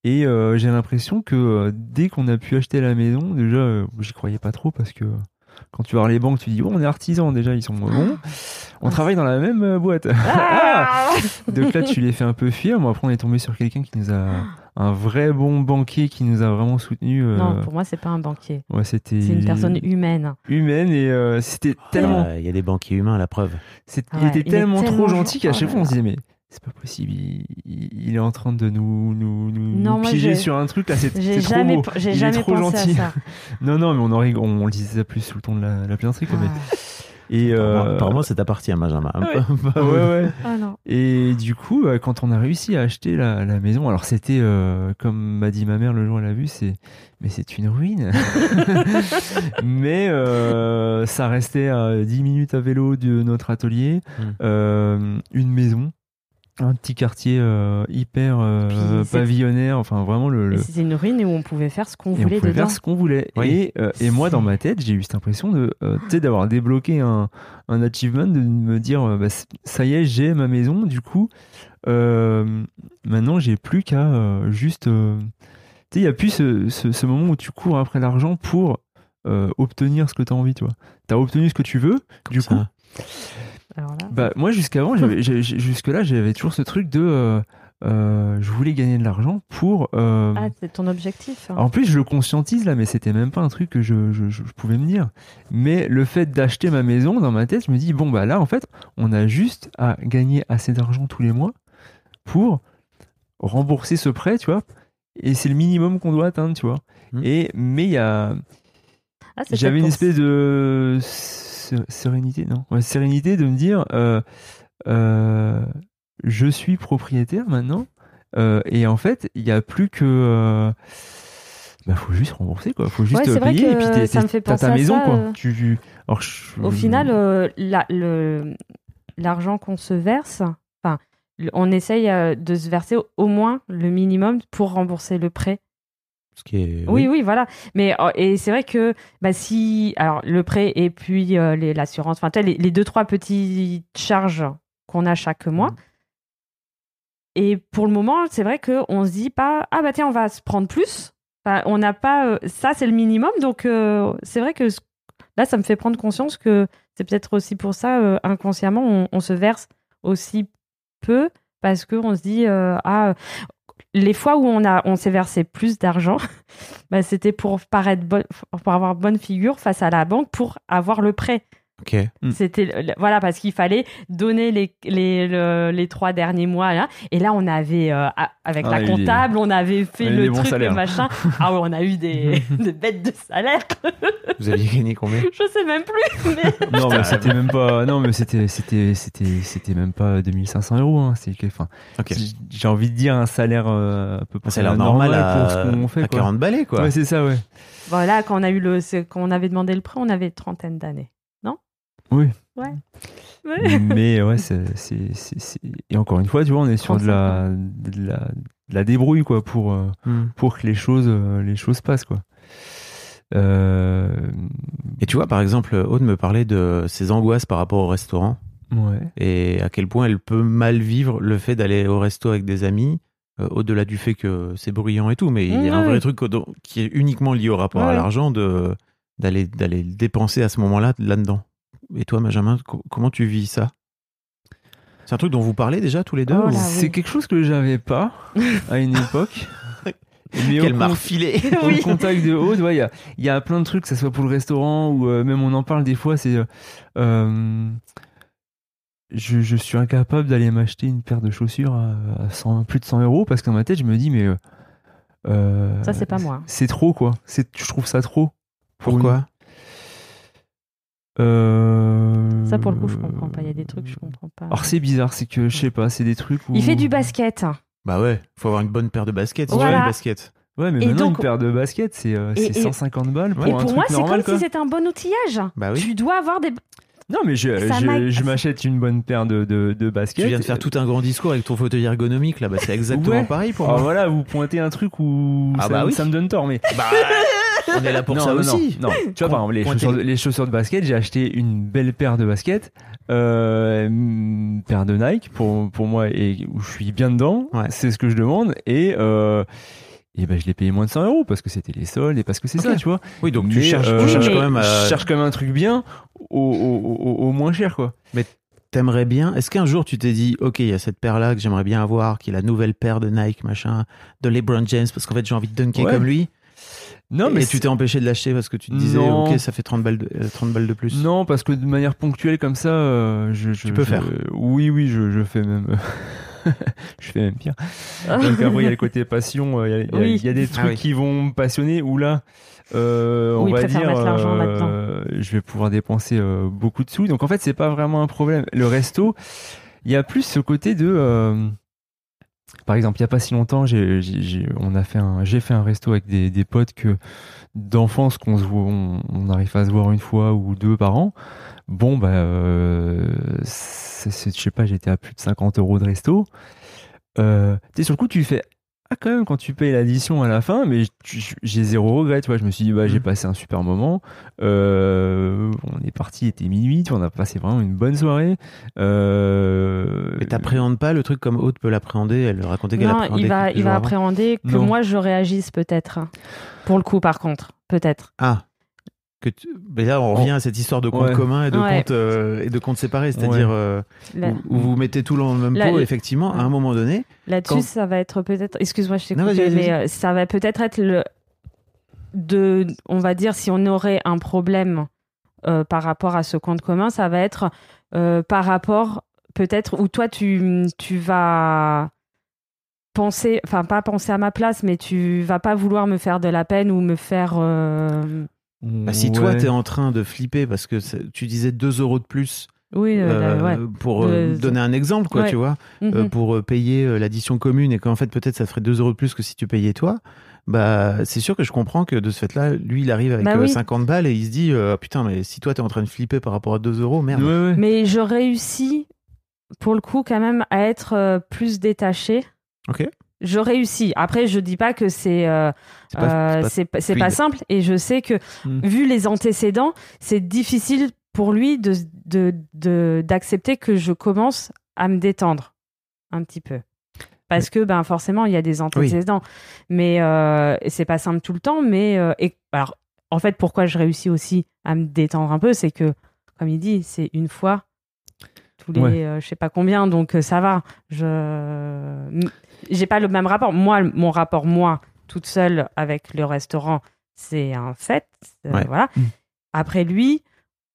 Et euh, j'ai l'impression que euh, dès qu'on a pu acheter la maison, déjà, euh, j'y croyais pas trop parce que quand tu vas voir les banques, tu dis oh, on est artisan déjà, ils sont bons. On travaille dans la même euh, boîte. Ah Donc là, tu les fais un peu fuir. Moi, après, on est tombé sur quelqu'un qui nous a un vrai bon banquier qui nous a vraiment soutenu. Non, pour moi, c'est pas un banquier. ouais, c'était C'est une personne humaine. humaine et euh, c'était tellement Euh, Il y a des banquiers humains à la preuve. Ah il était il tellement, tellement trop gen- gentil qu'à chaque fois on se disait mais c'est pas possible, il, il- est en train de nous, nous, nous, Non, nous moi, piéger sur un truc là, c'est trop jamais, beau. est trop pensé gentil. à ça. Non, non, mais on, en rigole, on, le disait ça plus sous le ton de la, la plaisanterie. quoi, mais- Ah. Et, euh, apparemment, c'est appartient, Benjamin. ouais, ouais. Ah non. Et du coup, euh, quand on a réussi à acheter la, la maison, alors c'était, euh, comme m'a dit ma mère le jour où elle a vu, c'est, mais c'est une ruine. mais euh, ça restait à 10 minutes à vélo de notre atelier, Mm. euh, une maison, un petit quartier euh, hyper euh, pavillonnaire, enfin vraiment le. C'était une ruine où on pouvait faire ce qu'on on voulait pouvait dedans. faire ce qu'on voulait. Oui. Et, euh, et moi, dans ma tête, j'ai eu cette impression de, euh, tu sais, d'avoir débloqué un, un achievement, de me dire, euh, bah, ça y est, j'ai ma maison. Du coup, euh, maintenant, j'ai plus qu'à euh, juste. euh, tu sais, il n'y a plus ce, ce, ce moment où tu cours après l'argent pour euh, obtenir ce que tu as envie, tu vois. Tu as obtenu ce que tu veux. Du ça. coup, Alors là, bah, moi, jusqu'avant, jusque-là, j'avais toujours ce truc de. euh, euh, je voulais gagner de l'argent pour. euh, ah, c'est ton objectif. hein. en plus, je le conscientise là, mais c'était même pas un truc que je, je- je pouvais me dire. Mais le fait d'acheter ma maison, dans ma tête, je me dis, bon, bah là, en fait, on a juste à gagner assez d'argent tous les mois pour rembourser ce prêt, tu vois. Et c'est le minimum qu'on doit atteindre, tu vois. Mm. Et, mais il y a. Ah, J'avais une espèce de sérénité, non Ouais, Sérénité de me dire, euh, euh, je suis propriétaire maintenant. euh, et en fait, il n'y a plus que. bah, faut juste rembourser, quoi. Faut juste Ouais, payer. et puis t'es- ça me t'es- fait t'as ta maison, ça, quoi. Tu, alors, je- Au final, la- le- l'argent qu'on se verse, enfin, on essaye de se verser au moins le minimum pour rembourser le prêt. Ce qui est. Oui, oui, voilà. Mais euh, et c'est vrai que bah, si alors le prêt et puis euh, les- l'assurance, enfin les, les deux trois petites charges qu'on a chaque mois. Et pour le moment, c'est vrai que on se dit pas ah bah tiens on va se prendre plus. Enfin, on n'a pas euh, ça c'est le minimum donc euh, c'est vrai que là ça me fait prendre conscience que c'est peut-être aussi pour ça inconsciemment on, on se verse aussi peu parce que on se dit euh, ah les fois où on s'est versé plus d'argent bah, c'était pour paraître bonne, pour avoir bonne figure face à la banque pour avoir le prêt. Ok. Mm. C'était voilà parce qu'il fallait donner les les, le- les trois derniers mois là et là on avait euh, avec Ah, la comptable on avait fait on le truc le machin ah ouais on a eu des, des bêtes de salaire Vous aviez gagné combien? Je sais même plus mais Non, mais c'était même pas. Non, mais c'était, c'était, c'était, c'était même pas 2500 euros. Hein. C'est, enfin, j'ai- envie de dire un salaire euh, à peu près Un salaire normal, à, pour ce qu'on fait. à quoi. 40 balais, quoi. Ouais, c'est ça, ouais. voilà quand on a eu le quand on avait demandé le prêt on avait trentaine d'années Oui. ouais Ouais. mais ouais, c'est, c'est, c'est, c'est- et encore une fois, tu vois, on est sur de la, de la, de la débrouille, quoi, pour, euh, Hmm. pour que les choses, euh, les choses passent, quoi. Euh, Et tu vois, par exemple, Aude me parlait de ses angoisses par rapport au restaurant ouais. et à quel point elle peut mal vivre le fait d'aller au resto avec des amis, euh, au-delà du fait que c'est bruyant et tout, mais il y a un vrai truc qui est uniquement lié au rapport à l'argent de d'aller d'aller le dépenser à ce moment-là là-dedans. Et toi, Benjamin, co- comment tu vis ça? C'est un truc dont vous parlez déjà tous les deux Oh ou- C'est oui. quelque chose que j'avais pas à une époque. Mais au Qu'elle m'a con- refilé au contact de Aude, ouais, il y a, il y a plein de trucs, que ce soit pour le restaurant ou euh, même on en parle des fois, c'est. euh, euh, je, je suis incapable d'aller m'acheter une paire de chaussures à, à 100 plus de 100 euros parce que dans ma tête, je me dis, mais. euh, ça c'est pas moi C'est trop, quoi. Je trouve ça trop. Pour Pourquoi? une- Euh, ça pour le coup je comprends pas il y a des trucs je comprends pas Alors c'est bizarre, c'est que je sais pas, c'est des trucs où. il fait du basket Bah ouais, faut avoir une bonne paire de baskets. si tu Voilà. veux une basket. Ouais, mais Et maintenant donc- une paire de baskets, c'est euh, Et- c'est et- 150 balles pour et un pour truc moi c'est comme quoi. si c'était un bon outillage Bah oui. tu dois avoir des Non, mais je, je, je m'achète une bonne paire de, de, de baskets. Tu viens de faire tout un grand discours avec ton fauteuil ergonomique là, bah c'est exactement Ouais. pareil pour Ah, moi. voilà, vous pointez un truc où Ah ça, bah oui. ça me donne tort, mais Bah, on est là pour non, ça non, aussi. Non, tu vois, par exemple, les chaussures, les- les chaussures de basket, j'ai acheté une belle paire de baskets, euh, une paire de Nike pour, pour moi et où je suis bien dedans. Ouais. C'est ce que je demande et euh, et ben je l'ai payé moins de 100 euros parce que c'était les soldes et parce que c'est ça, tu vois. Oui, donc tu Mais, cherches, euh, tu cherches mais- quand même à. Cherche quand même un truc bien au, au, au, au moins cher, quoi. T'aimerais bien. Est-ce qu'un jour tu t'es dit, ok, il y a cette paire là que j'aimerais bien avoir, qui est la nouvelle paire de Nike, machin, de LeBron James, parce qu'en fait j'ai envie de dunker Ouais. comme lui. Non, mais et tu t'es empêché de l'acheter parce que tu te disais, Non. ok, ça fait 30 balles de, euh, 30 balles de plus. Non, parce que de manière ponctuelle comme ça, euh, je, je- Tu peux je- faire. Oui, oui, je, je fais même. je fais même pire. Parce qu'après, il y a le côté passion. euh, Il y a- il y, a- Oui. il y a des Ah trucs oui. qui vont me passionner où là, euh, on va dire, euh, je vais pouvoir dépenser euh, beaucoup de sous. Donc en fait, c'est pas vraiment un problème. Le resto, il y a plus ce côté de. Par exemple, il y a pas si longtemps, j'ai, j'ai- on a fait un, j'ai fait un resto avec des, des potes que d'enfance qu'on se voit, on, on arrive à se voir une fois ou deux par an. Bon, bah, euh, c'est- je sais pas, j'étais à plus de 50 euros de resto. Euh, tu sur le coup, tu fais ah quand même quand tu payes l'addition à la fin, mais j'ai zéro regret. Tu vois, je me suis dit bah j'ai Mhm. passé un super moment. Euh, on est parti, il était minuit, on a passé vraiment une bonne soirée. Euh, Mais t'appréhendes pas le truc comme Aude peut l'appréhender. Elle racontait qu'elle non appréhendait il va il va avant. appréhender que Non. moi je réagisse peut-être pour le coup par contre peut-être Ah. Que tu- Mais là, on revient à cette histoire de compte Ouais. commun et de Ouais. compte euh, et de compte séparés, c'est-à-dire euh, où, où vous mettez tout dans le même Là, pot. Effectivement, à un moment donné, Là-dessus, Quand- ça va être peut-être. Excuse-moi, je t'ai coupé, mais euh, ça va peut-être être le. De, on va dire, si on aurait un problème euh, par rapport à ce compte commun, ça va être euh, par rapport, peut-être, où toi, tu, tu vas penser, enfin, pas penser à ma place, mais tu vas pas vouloir me faire de la peine ou me faire. Bah, si toi ouais. t'es en train de flipper parce que tu disais 2 euros de plus Oui, euh, euh, ouais. pour euh, De- donner un exemple, quoi, Ouais. tu vois, euh, Mhm. pour euh, payer euh, l'addition commune et qu'en fait peut-être ça te ferait 2 euros de plus que si tu payais toi. Bah, c'est sûr que je comprends que de ce fait-là, lui, il arrive avec Bah euh, oui. 50 balles et il se dit euh, putain, mais si toi t'es en train de flipper par rapport à 2 euros, merde. Ouais, ouais. Mais je réussis, pour le coup, quand même, à être euh, plus détachée. Ok. Je réussis. Après, je dis pas que c'est euh, C'est pas- euh, pas, pas simple et je sais que Mm. vu les antécédents, c'est difficile pour lui de d'accepter que je commence à me détendre un petit peu. Parce que ben forcément il y a des antécédents, mais euh, c'est pas simple tout le temps. Mais euh, et alors en fait pourquoi je réussis aussi à me détendre un peu, c'est que comme il dit, c'est une fois tous les Ouais. euh, je sais pas combien, donc ça va. Je j'ai pas le même rapport. Moi, mon rapport moi toute seule avec le restaurant, c'est un fait. euh, Ouais. Voilà. Mm. Après lui,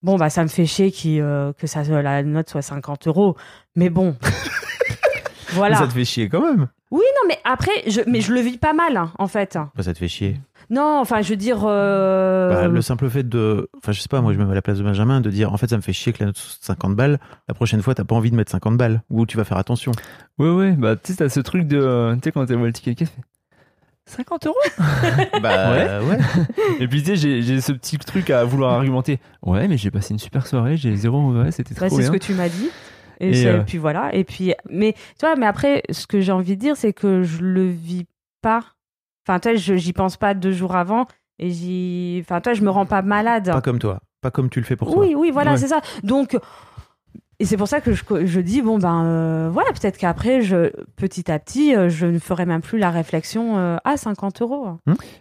bon bah ça me fait chier qu'il, euh, que ça soit- la note soit 50 euros, mais bon. voilà. Mais ça te fait chier quand même. Non mais après, je, mais je le vis pas mal hein, en fait. Bah, ça te fait chier. Non, enfin je veux dire. euh, Bah, le simple fait de. Enfin, je sais pas, moi, je me mets à la place de Benjamin, de dire en fait, ça me fait chier que la note soit 50 balles. La prochaine fois, t'as pas envie de mettre 50 balles. Ou tu vas faire attention. Ouais, ouais, bah tu sais, t'as ce truc de. euh, Tu sais, quand t'as le ticket caisse, 50 euros bah, ouais. Et puis tu sais, j'ai- ce petit truc à vouloir argumenter. Ouais, mais j'ai passé une super soirée, j'ai zéro regret, c'était Bah, trop c'est ce bien. que tu m'as dit. Et, euh, puis voilà. Et puis, mais tu vois, mais après, ce que j'ai envie de dire, c'est que je le vis pas. Enfin, toi, je j'y pense pas deux jours avant. Et j'y. Enfin, toi, je me rends pas malade. Pas comme toi. Pas comme tu le fais pour toi. Oui, oui, voilà, Ouais. c'est ça. Donc, et c'est pour ça que je, je dis bon ben euh, voilà, peut-être qu'après, je petit à petit, euh, je ne ferai même plus la réflexion euh, à 50 euros.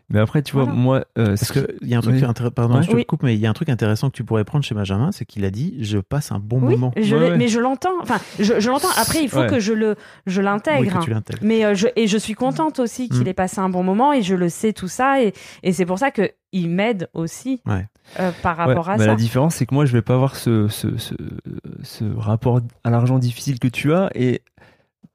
Mais après, tu vois, Voilà. moi. euh, Parce ce que il y a un truc Oui. intér- pardon, Ouais. je te Oui. coupe, mais il y a un truc intéressant que tu pourrais prendre chez Benjamin, c'est qu'il a dit je passe un bon Oui, moment. je Ouais, l'ai- ouais. mais je l'entends. Enfin, je, je l'entends. Après, il faut Ouais. que je le, je Oui, l'intègre. que tu l'intègres. Mais euh, je, et je suis contente aussi qu'il Mm. ait passé un bon moment et je le sais tout ça et, et c'est pour ça que il m'aide aussi Ouais. euh, par Ouais, rapport à bah, ça. La différence, c'est que moi, je vais pas avoir ce, ce, ce, ce rapport à l'argent difficile que tu as. Et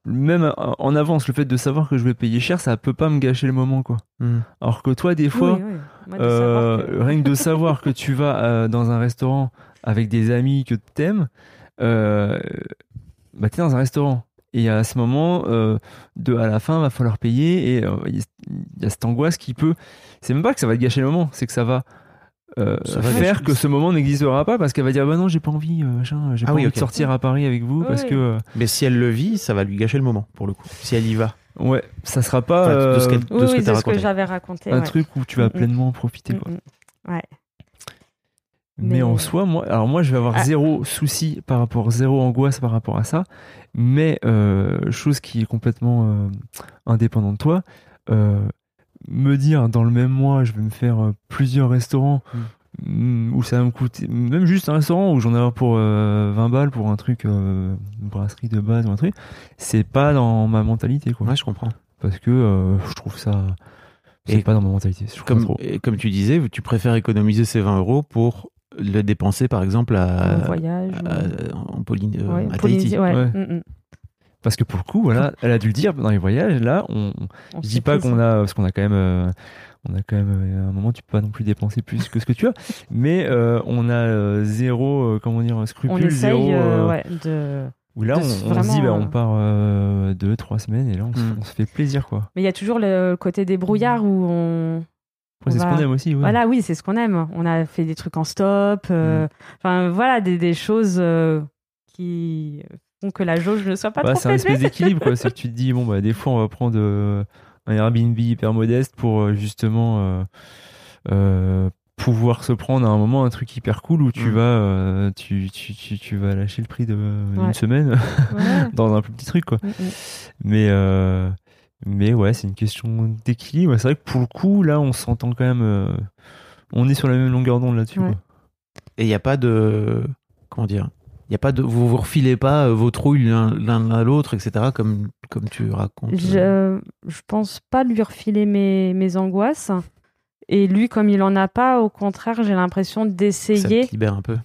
même en avance, le fait de savoir que je vais payer cher, ça peut pas me gâcher le moment, quoi. Hmm. Alors que toi, des fois, Oui, oui. Moi, de euh, que- rien que de savoir que tu vas euh, dans un restaurant avec des amis que t'aimes, euh, bah, t'es dans un restaurant. Et à ce moment, euh, de, à la fin, va falloir payer. Et euh, il y a- il y a cette angoisse qui peut. C'est même pas que ça va te gâcher le moment, c'est que ça va. euh, Ça va faire que ce moment n'existera pas parce qu'elle va dire bah non j'ai pas envie euh, machin, j'ai Ah pas oui, envie de sortir à Paris avec vous Oui, parce que euh, Mais si elle le vit, ça va lui gâcher le moment, pour le coup. Si elle y va. ouais ça sera pas Enfin, de ce Oui, de ce oui, que c'est t'as ce que j'avais raconté. un ouais. truc où tu vas Mm, mm. pleinement profiter quoi. Mm. Ouais. Mais, Mais- en soi, moi, alors moi, je vais avoir Ah. zéro souci par rapport, zéro angoisse par rapport à ça. Mais euh, chose qui est complètement euh, indépendante de toi, euh, me dire dans le même mois, je vais me faire euh, plusieurs restaurants mm, où ça va me coûter, même juste un restaurant où j'en ai pour euh, 20 balles pour un truc, euh, une brasserie de base ou un truc, c'est pas dans ma mentalité, quoi. Ouais, je comprends. Parce que euh, je trouve ça. C'est pas dans ma mentalité. Je Comme, ça trop. et comme tu disais, tu préfères économiser ces 20 euros pour le dépenser, par exemple, à, Un voyage. à- en Polyne- euh, ouais, à Polynésie, Tahiti. ouais. Ouais. Mm, mm. Parce que pour le coup, voilà, elle a dû le dire dans les voyages. Là, on, On Je dis pas qu'on a, parce qu'on a quand même, euh, on a quand même euh, à un moment, tu peux pas non plus dépenser plus que ce que tu as, mais euh, on a euh, zéro, euh, comment dire, On scrupule, essaye zéro. euh, euh, ouais, de. Où là, de on, se- on se dit, bah, on euh, part euh, deux, trois semaines et là, on, se- Mm. on se fait plaisir, quoi. Mais il y a toujours le côté des brouillards où on. C'est ce qu'on aime aussi, ouais. Voilà, oui, c'est ce qu'on aime. On a fait des trucs en stop. euh, Mm. Enfin, voilà, des, des choses euh, qui font que la jauge ne soit pas Bah, trop c'est un espèce d'équilibre, quoi. C'est que tu te dis, bon, bah, des fois, on va prendre euh, un Airbnb hyper modeste pour justement pouvoir se prendre à un moment un truc hyper cool où tu Mm. vas, euh, tu, tu, tu, tu vas lâcher le prix d'une Ouais. semaine Ouais. dans un plus petit truc, quoi. Mm. Mais, euh, mais ouais, c'est une question d'équilibre. C'est vrai que pour le coup, là, on s'entend quand même. euh, on est sur la même longueur d'onde là-dessus, Ouais. Et il n'y a pas de. Comment dire il y a pas de, vous vous refilez pas euh, vos trouilles l'un à l'autre, etc., comme, comme tu racontes. euh. Je, je pense pas lui refiler mes, mes angoisses. Et lui, comme il en a pas, au contraire, j'ai l'impression Ça d'essayer. te libère un peu.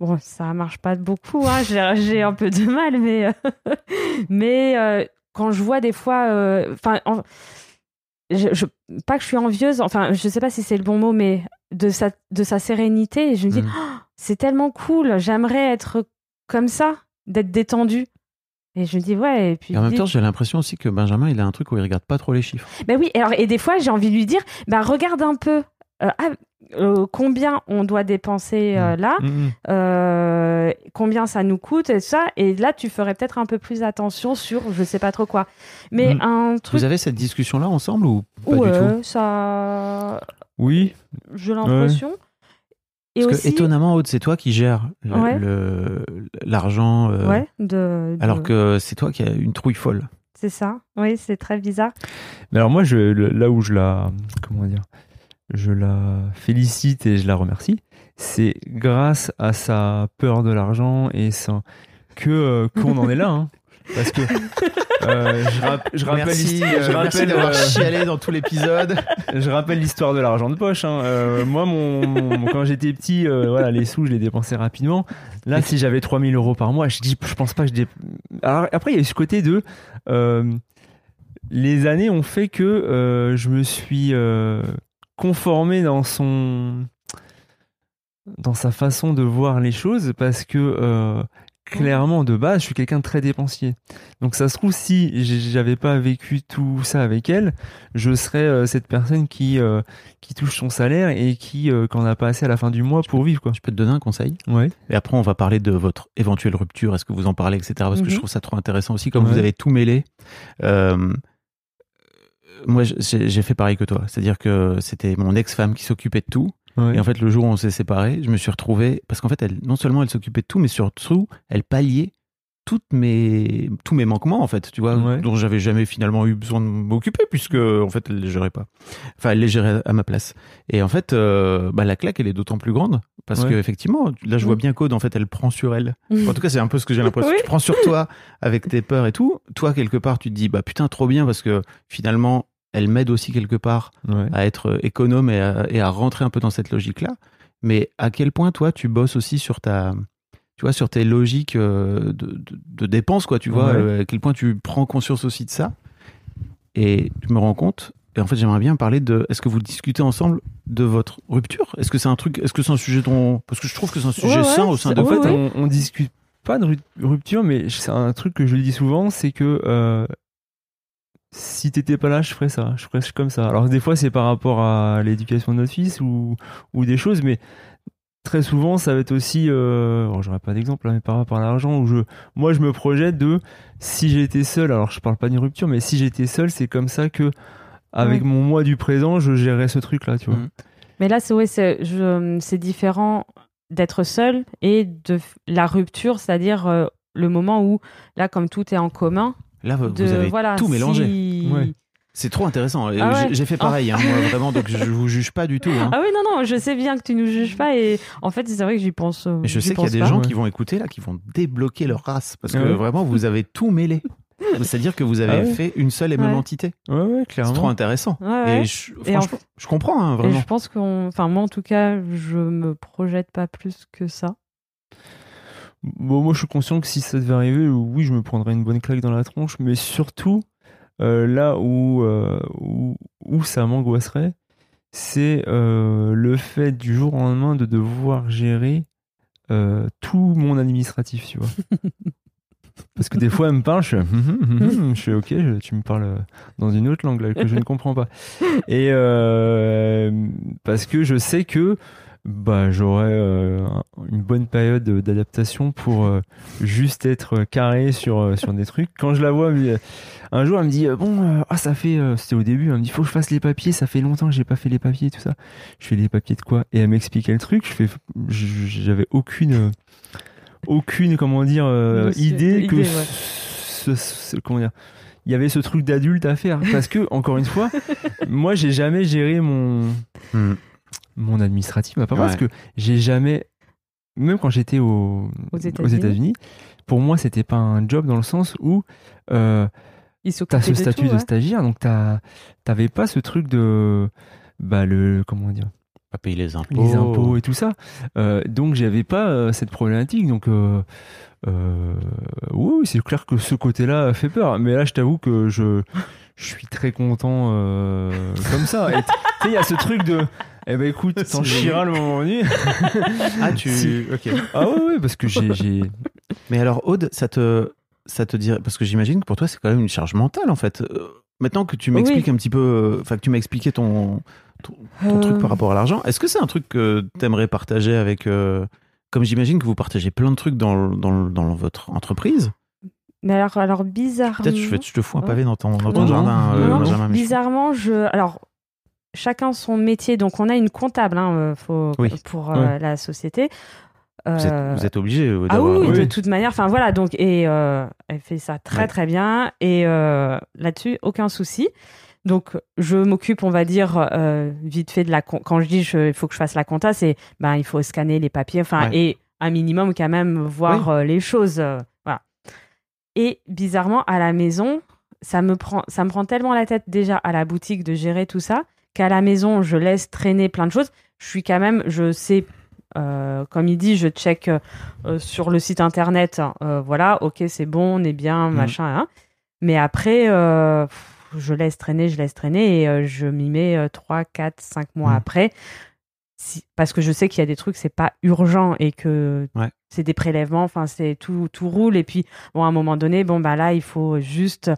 Bon, ça marche pas beaucoup, hein, j'ai un peu de mal, mais, mais euh, quand je vois des fois. euh, Enfin, en- je, je- pas que je suis envieuse, enfin, je sais pas si c'est le bon mot, mais de sa, de sa sérénité, et je me dis, Mm. Oh, c'est tellement cool, j'aimerais être comme ça, d'être détendue. Et je me dis, ouais, et puis. Et en même temps, j'ai l'impression aussi que Benjamin, il a un truc où il regarde pas trop les chiffres. Ben oui, alors, et des fois, j'ai envie de lui dire, bah, regarde un peu euh, ah, euh, combien on doit dépenser euh, là, Mhm. euh, combien ça nous coûte et ça. Et là, tu ferais peut-être un peu plus attention sur je sais pas trop quoi. Mais Mm. un truc Vous avez cette discussion-là ensemble ou pas où du tout? ça, Oui, j'ai l'impression. Et Parce aussi, que étonnamment, Aude, c'est toi qui gères Ouais. l'argent, ouais, de, de- alors que c'est toi qui as une trouille folle. c'est ça. Oui, c'est très bizarre. Mais alors moi, je, là où je la, comment dire, je la félicite et je la remercie, c'est grâce à sa peur de l'argent et sa, que euh, qu'on en est là. hein. Parce que euh, je, rap- je rappelle, merci, je euh, merci rappelle, d'avoir chialé dans tout l'épisode. je rappelle l'histoire de l'argent de poche. hein. Euh, moi, mon, mon- quand j'étais petit, voilà, les sous, je les dépensais rapidement. Là, si j'avais 3000 euros par mois, je dis, je pense pas que je dép... Alors, après, il y a eu ce côté de. les années ont fait que je me suis conformé dans son. dans sa façon de voir les choses parce que. euh, Clairement, de base, je suis quelqu'un de très dépensier. Donc, ça se trouve, si j'avais pas vécu tout ça avec elle, je serais euh, cette personne qui euh, qui touche son salaire et qui qu'en a pas assez à la fin du mois pour vivre quoi. Je peux te donner un conseil Ouais. Et après, on va parler de votre éventuelle rupture. Est-ce que vous en parlez, etc. Parce que Mhm. je trouve ça trop intéressant aussi, comme Ouais. vous avez tout mêlé. Moi, j'ai fait pareil que toi. C'est-à-dire que c'était mon ex-femme qui s'occupait de tout. Ouais. Et en fait, le jour où on s'est séparés, je me suis retrouvé parce qu'en fait, elle, non seulement elle s'occupait de tout, mais surtout, elle palliait toutes mes, tous mes manquements, en fait, tu vois, Ouais. dont j'avais jamais finalement eu besoin de m'occuper, puisque, en fait, elle les gérait pas. Enfin, elle les gérait à ma place. Et en fait, euh, bah, la claque, elle est d'autant plus grande, parce Ouais. que, effectivement, là, je vois Mm. bien qu'Aude, en fait, elle prend sur elle. En tout cas, c'est un peu ce que j'ai l'impression. Oui. Tu prends sur toi avec tes peurs et tout. Toi, quelque part, tu te dis, bah, putain, trop bien, parce que finalement, elle m'aide aussi quelque part Ouais. à être économe et à, et à rentrer un peu dans cette logique-là. Mais à quel point, toi, tu bosses aussi sur ta, tu vois, sur tes logiques euh, de, de, de dépenses, quoi, tu vois, Ouais. euh, à quel point tu prends conscience aussi de ça. Et tu me rends compte, et en fait, j'aimerais bien parler de, est-ce que vous discutez ensemble de votre rupture? Est-ce que c'est un truc, est-ce que c'est un sujet dont, parce que je trouve que c'est un sujet Ouais, sain ouais, au sein de En fait, ouais. on, on discute pas de ru- rupture, mais c'est un truc que je dis souvent, c'est que euh, si t'étais pas là, je ferais ça, je ferais comme ça. Alors des fois, c'est par rapport à l'éducation de notre fils ou, ou des choses, mais très souvent, ça va être aussi, euh, alors, j'aurais pas d'exemple, hein, mais par rapport à l'argent, où je, moi, je me projette de si j'étais seul, alors je parle pas d'une rupture, mais si j'étais seul, c'est comme ça que avec mon moi du présent, je gérerais ce truc-là, tu vois. Mhm. Mais là, c'est ouais, c'est différent d'être seul et de la rupture, c'est-à-dire euh, le moment où, là, comme tout est en commun, Là, vous de, avez voilà, tout mélangé. si- Ouais. C'est trop intéressant. Ah ouais. j'ai- fait pareil, hein, moi, vraiment, donc je vous juge pas du tout. hein. Ah oui, non, non, je sais bien que tu nous juges pas et en fait, c'est vrai que j'y pense. euh, Mais je sais qu'il y a des pas. gens Ouais. qui vont écouter là, qui vont débloquer leur race parce que Ouais. vraiment vous avez tout mêlé. C'est-à-dire que vous avez Ah ouais. fait une seule et même Ouais. entité. Ouais, ouais, C'est clairement. trop intéressant. Ouais, ouais. Et je, Et en franchement, je comprends hein, Et vraiment. je pense qu'on. Enfin, moi, en tout cas, je me projette pas plus que ça. Bon, moi, je suis conscient que si ça devait arriver, oui, je me prendrais une bonne claque dans la tronche, mais surtout, euh, là où, euh, où, où ça m'angoisserait, c'est euh, le fait du jour au lendemain de devoir gérer tout mon administratif, tu vois. Parce que des fois, elle me parle, je fais, hum, hum, hum, je ok, je- tu me parles dans une autre langue là, que je ne comprends pas. Et parce que je sais que bah, j'aurai euh, une bonne période d'adaptation pour euh, juste être carré sur, euh, sur des trucs. Quand je la vois, un jour, elle me dit Bon, euh, ah, ça fait. euh, C'était au début, elle me dit Faut que je fasse les papiers, ça fait longtemps que j'ai pas fait les papiers, tout ça. Je fais les papiers de quoi? Et elle m'expliquait le truc. Je fais J'avais aucune. euh, aucune, comment dire, euh, idée que idée, ouais. ce- ce- comment dire, il y avait ce truc d'adulte à faire. Parce que, encore une fois, moi, j'ai jamais géré mon, Hmm. Mon administratif, ma part, parce que j'ai jamais, même quand j'étais au- Aux aux États-Unis. Pour moi, c'était pas un job dans le sens où euh, Il t'as s'occupait ce de statut tout, de stagiaire, donc t'avais pas ce truc de, bah, le, comment dire, Pas payer les impôts. les impôts et tout ça. Euh, donc j'avais pas euh, cette problématique. Donc euh, euh, oui, oui, c'est clair que ce côté-là fait peur. Mais là, je t'avoue que je, je suis très content euh, comme ça. Tu sais, il y a ce truc de. Eh ben écoute, t'en C'est chieras le moment venu. Ah, tu. Si. Ok. ah ouais, ouais, parce que j'ai. Mais alors, Aude, ça te, ça te dirait. Parce que j'imagine que pour toi, c'est quand même une charge mentale, en fait. Euh, Maintenant que tu m'expliques un petit peu. euh, Enfin, que tu m'as expliqué ton, ton, ton truc par rapport à l'argent. Est-ce que c'est un truc que t'aimerais partager avec. euh, comme j'imagine que vous partagez plein de trucs dans, dans, dans votre entreprise. Mais alors, alors bizarrement. Peut-être je, je te fous un pavé dans ton, dans ton Non, jardin, non, euh, non, Bizarrement, je. Alors, chacun son métier. Donc, on a une comptable hein, euh, faut- Oui. pour euh, la société. Vous êtes, vous êtes obligé Ah oui, oui, de toute manière. Enfin voilà, donc et euh, elle fait ça très Ouais. très bien et là-dessus aucun souci. Donc je m'occupe, on va dire euh, vite fait de la quand je dis il faut que je fasse la compta, c'est ben il faut scanner les papiers, enfin Ouais. et un minimum quand même voir euh, les choses. Et bizarrement à la maison, ça me prend ça me prend tellement la tête déjà à la boutique de gérer tout ça qu'à la maison je laisse traîner plein de choses. Je suis quand même, je sais euh, comme il dit, je check euh, sur le site internet, euh, voilà, ok, c'est bon, on est bien, Mhm. machin. hein. Mais après, euh, je laisse traîner, je laisse traîner et euh, je m'y mets 3, 4, 5 mois Mhm. après. Si- parce que je sais qu'il y a des trucs, c'est pas urgent et que Ouais. c'est des prélèvements, enfin, c'est tout, tout roule. Et puis, bon, à un moment donné, bon, bah là, il faut juste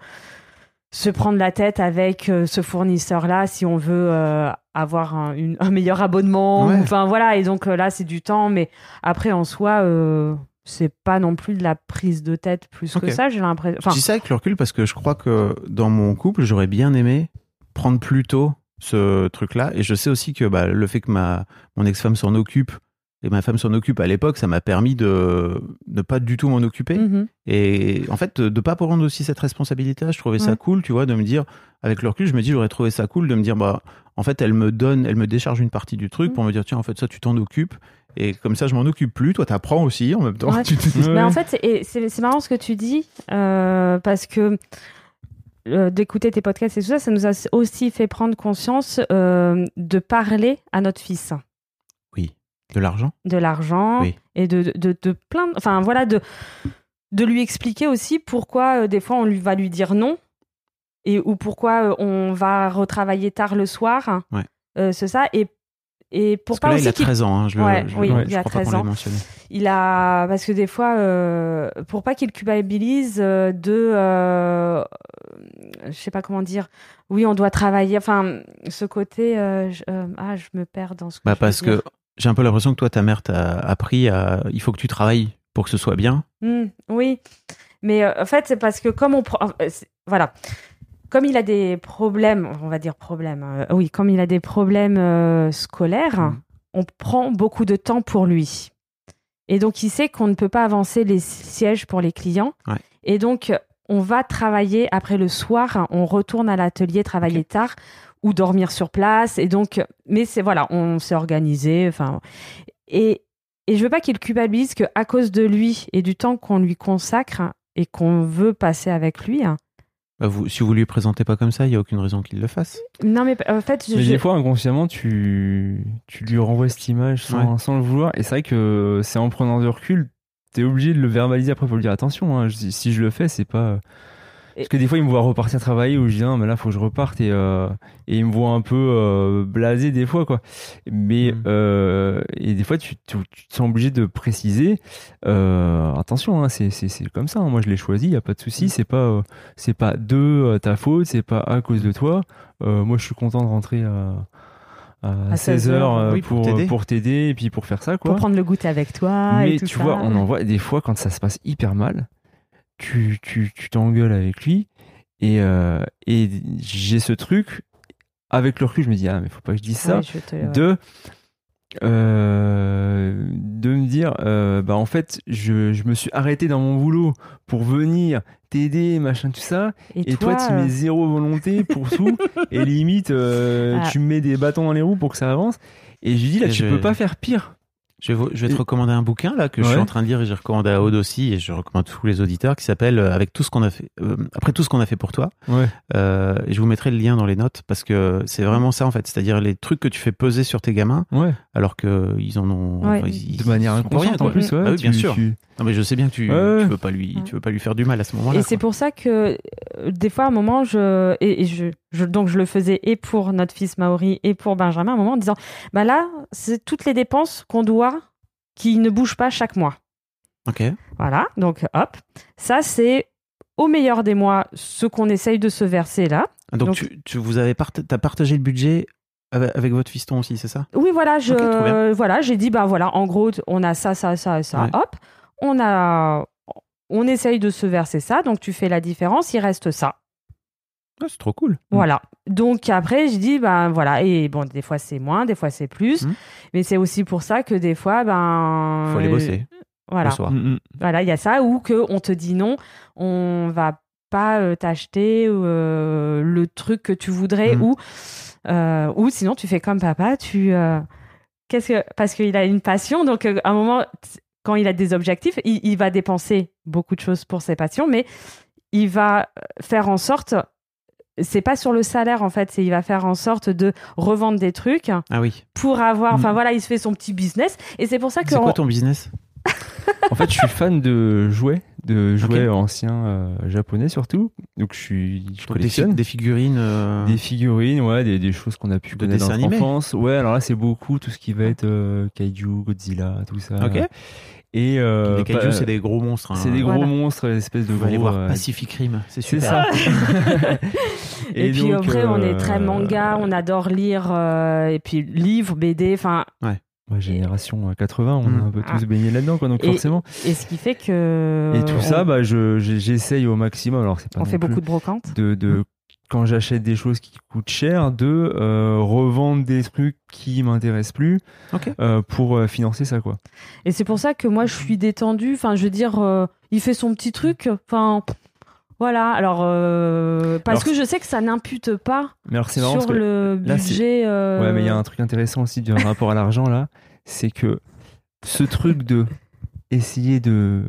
se prendre la tête avec euh, ce fournisseur-là si on veut euh, avoir un, une- un meilleur abonnement. Ouais. Enfin voilà, et donc euh, là c'est du temps, mais après en soi, c'est pas non plus de la prise de tête plus que ça, j'ai l'impression. Je dis ça avec le recul parce que je crois que dans mon couple, j'aurais bien aimé prendre plus tôt ce truc-là. Et je sais aussi que bah, le fait que ma, mon ex-femme s'en occupe et ma femme s'en occupe à l'époque, ça m'a permis de ne pas du tout m'en occuper. mhm. Et en fait, de ne pas prendre aussi cette responsabilité-là, je trouvais ça cool, tu vois, de me dire, avec le recul, je me dis, j'aurais trouvé ça cool de me dire, bah, en fait, elle me donne, elle me décharge une partie du truc Mm. pour me dire, tiens, en fait, ça, tu t'en occupes. Et comme ça, je m'en occupe plus. Toi, t'apprends aussi en même temps. Ouais. Tu. Mais en fait, c'est marrant ce que tu dis, euh, parce que euh, d'écouter tes podcasts et tout ça, ça nous a aussi fait prendre conscience euh, de parler à notre fils Oui. De l'argent? De l'argent Oui. et de, de, de, de plein de- enfin voilà de de lui expliquer aussi pourquoi euh, des fois on lui va lui dire non et ou pourquoi on va retravailler tard le soir Ouais. C'est ça et et pour Parce que pas là, aussi il a qu'il- 13 ans. Hein, je Ouais, je, oui, il a crois pas 13 qu'on l'ait ans. il a parce que des fois euh, pour pas qu'il culpabilise euh, de euh, je sais pas comment dire oui on doit travailler enfin ce côté euh, je- ah je me perds dans ce que Bah, parce que j'ai un peu l'impression que toi, ta mère t'a appris à. Il faut que tu travailles pour que ce soit bien. Hmm, oui, mais en fait, c'est parce que comme on prend. voilà. Comme il a des problèmes, on va dire problèmes, euh, oui, comme il a des problèmes euh, scolaires, Mhm. on prend beaucoup de temps pour lui. Et donc, il sait qu'on ne peut pas avancer les sièges pour les clients. Ouais. Et donc, on va travailler après le soir, on retourne à l'atelier travailler tard ou dormir sur place. Et donc, mais c'est voilà, on s'est organisé. Enfin, et, et je veux pas qu'il culpabilise que à cause de lui et du temps qu'on lui consacre et qu'on veut passer avec lui. Bah, vous, si vous lui présentez pas comme ça, il y a aucune raison qu'il le fasse. Non, mais en fait, je, Mais je- des fois, inconsciemment, tu, tu lui renvoies cette image sans, sans le vouloir. Et c'est vrai que c'est en prenant du recul, t'es obligé de le verbaliser après pour lui dire attention, hein, je- si je le fais, c'est pas. Parce que des fois, il me voit repartir travailler ou je dis non, mais là, faut que je reparte et, euh, et il me voit un peu euh, blasé des fois, quoi. Mais, Mhm. euh, et des fois, tu, tu, tu te sens obligé de préciser euh, attention, hein, c'est c'est- c'est comme ça, hein, moi je l'ai choisi, il y a pas de souci, c'est pas, euh, c'est pas de ta faute, c'est pas à cause de toi. Moi, je suis content de rentrer à, à, À 16 16 heures oui, pour pour, t'aider. pour t'aider et puis pour faire ça, quoi. pour prendre le goûter avec toi Mais et tout tu ça. vois, on en voit des fois quand ça se passe hyper mal, tu tu tu t'engueules avec lui et euh, et j'ai ce truc avec le recul, je me dis ah mais faut pas que je dise ça Ouais, je te- ouais. de euh, de me dire euh, bah en fait je, je me suis arrêté dans mon boulot pour venir t'aider machin tout ça et, toi, tu mets zéro volonté pour tout et limite euh, Ah. tu me mets des bâtons dans les roues pour que ça avance et je lui dis là Et tu je- peux pas faire pire Je vais, je vais te recommander un bouquin là que je suis en train de lire et j'ai recommandé à Aude aussi et je recommande à tous les auditeurs qui s'appelle euh, avec tout ce qu'on a fait euh, après tout ce qu'on a fait pour toi. Ouais. Euh, et je vous mettrai le lien dans les notes parce que c'est vraiment ça en fait. C'est-à-dire les trucs que tu fais peser sur tes gamins. Ouais alors que ils en ont Ouais. enfin, ils- de manière inconsciente en plus ouais, Ah oui, bien tu- sûr tu- non mais je sais bien que tu, Ouais. tu veux pas lui Ouais. tu veux pas lui faire du mal à ce moment-là Et c'est pour ça que euh, des fois, à un moment, je, et, et je, je- donc je le faisais et pour notre fils Maori et pour Benjamin, à un moment, en disant, bah là, c'est toutes les dépenses qu'on doit, qui ne bougent pas chaque mois. ok Voilà, donc hop, ça c'est au meilleur des mois ce qu'on essaye de se verser là. donc, Donc- tu, tu vous avez part- t'as partagé le budget avec, votre fiston aussi, c'est ça? Oui, voilà, je, voilà, j'ai dit, bah voilà, en gros, on a ça, ça, ça, ça, Ouais. hop, on a, on essaye de se verser ça, donc tu fais la différence, il reste ça. Ah, C'est trop cool. Voilà. Donc après, je dis, ben voilà, et bon, des fois c'est moins, des fois c'est plus, Mhm. mais c'est aussi pour ça que des fois, ben. Faut aller euh, bosser Voilà. le soir. Mm, mm. Voilà, il y a ça, ou que on te dit non, on va pas euh, t'acheter euh, le truc que tu voudrais, Mhm. ou, euh, ou sinon tu fais comme papa, tu. euh, Qu'est-ce que. Parce qu'il a une passion, donc euh, à un moment, quand il a des objectifs, il, il va dépenser beaucoup de choses pour ses passions, mais il va faire en sorte. C'est pas sur le salaire en fait, c'est il va faire en sorte de revendre des trucs Ah oui. pour avoir. Enfin Mhm. voilà, il se fait son petit business et c'est pour ça que. C'est quoi on- ton business? En fait, je suis fan de jouets, de jouets anciens euh, japonais surtout. Donc, je suis, je Donc, collectionne des figurines. euh, des figurines, ouais, des, des choses qu'on a pu De connaître dans dessins notre animés. enfance. Ouais, alors là, c'est beaucoup tout ce qui va être euh, kaiju, Godzilla, tout ça. Ok. Et euh, les kaiju, pas- c'est des gros monstres. hein. c'est des gros Voilà. monstres, des espèces de Vous gros. allez voir Pacific Rim, c'est c'est super. ça. Et, puis donc, après, on est très manga, on adore lire, euh, et puis livres, BD, enfin, ouais, génération euh, 80, on Mm. a un peu tous Ah. baigné là-dedans, quoi. Donc Et- forcément. et ce qui fait que. Et tout on, ça, bah, je, j'essaye au maximum. Alors, c'est pas on fait beaucoup de brocantes. de, de quand j'achète des choses qui coûtent cher, de euh, revendre des trucs qui m'intéressent plus Ok. euh, pour euh, financer ça, quoi. Et c'est pour ça que moi, je suis détendue. Enfin, je veux dire, euh, il fait son petit truc. Enfin, voilà. Alors, euh, parce Alors, que je sais que ça n'impute pas Mais alors, c'est marrant sur le là, budget. euh, Ouais, mais il y a un truc intéressant aussi du rapport à l'argent là, c'est que ce truc de essayer de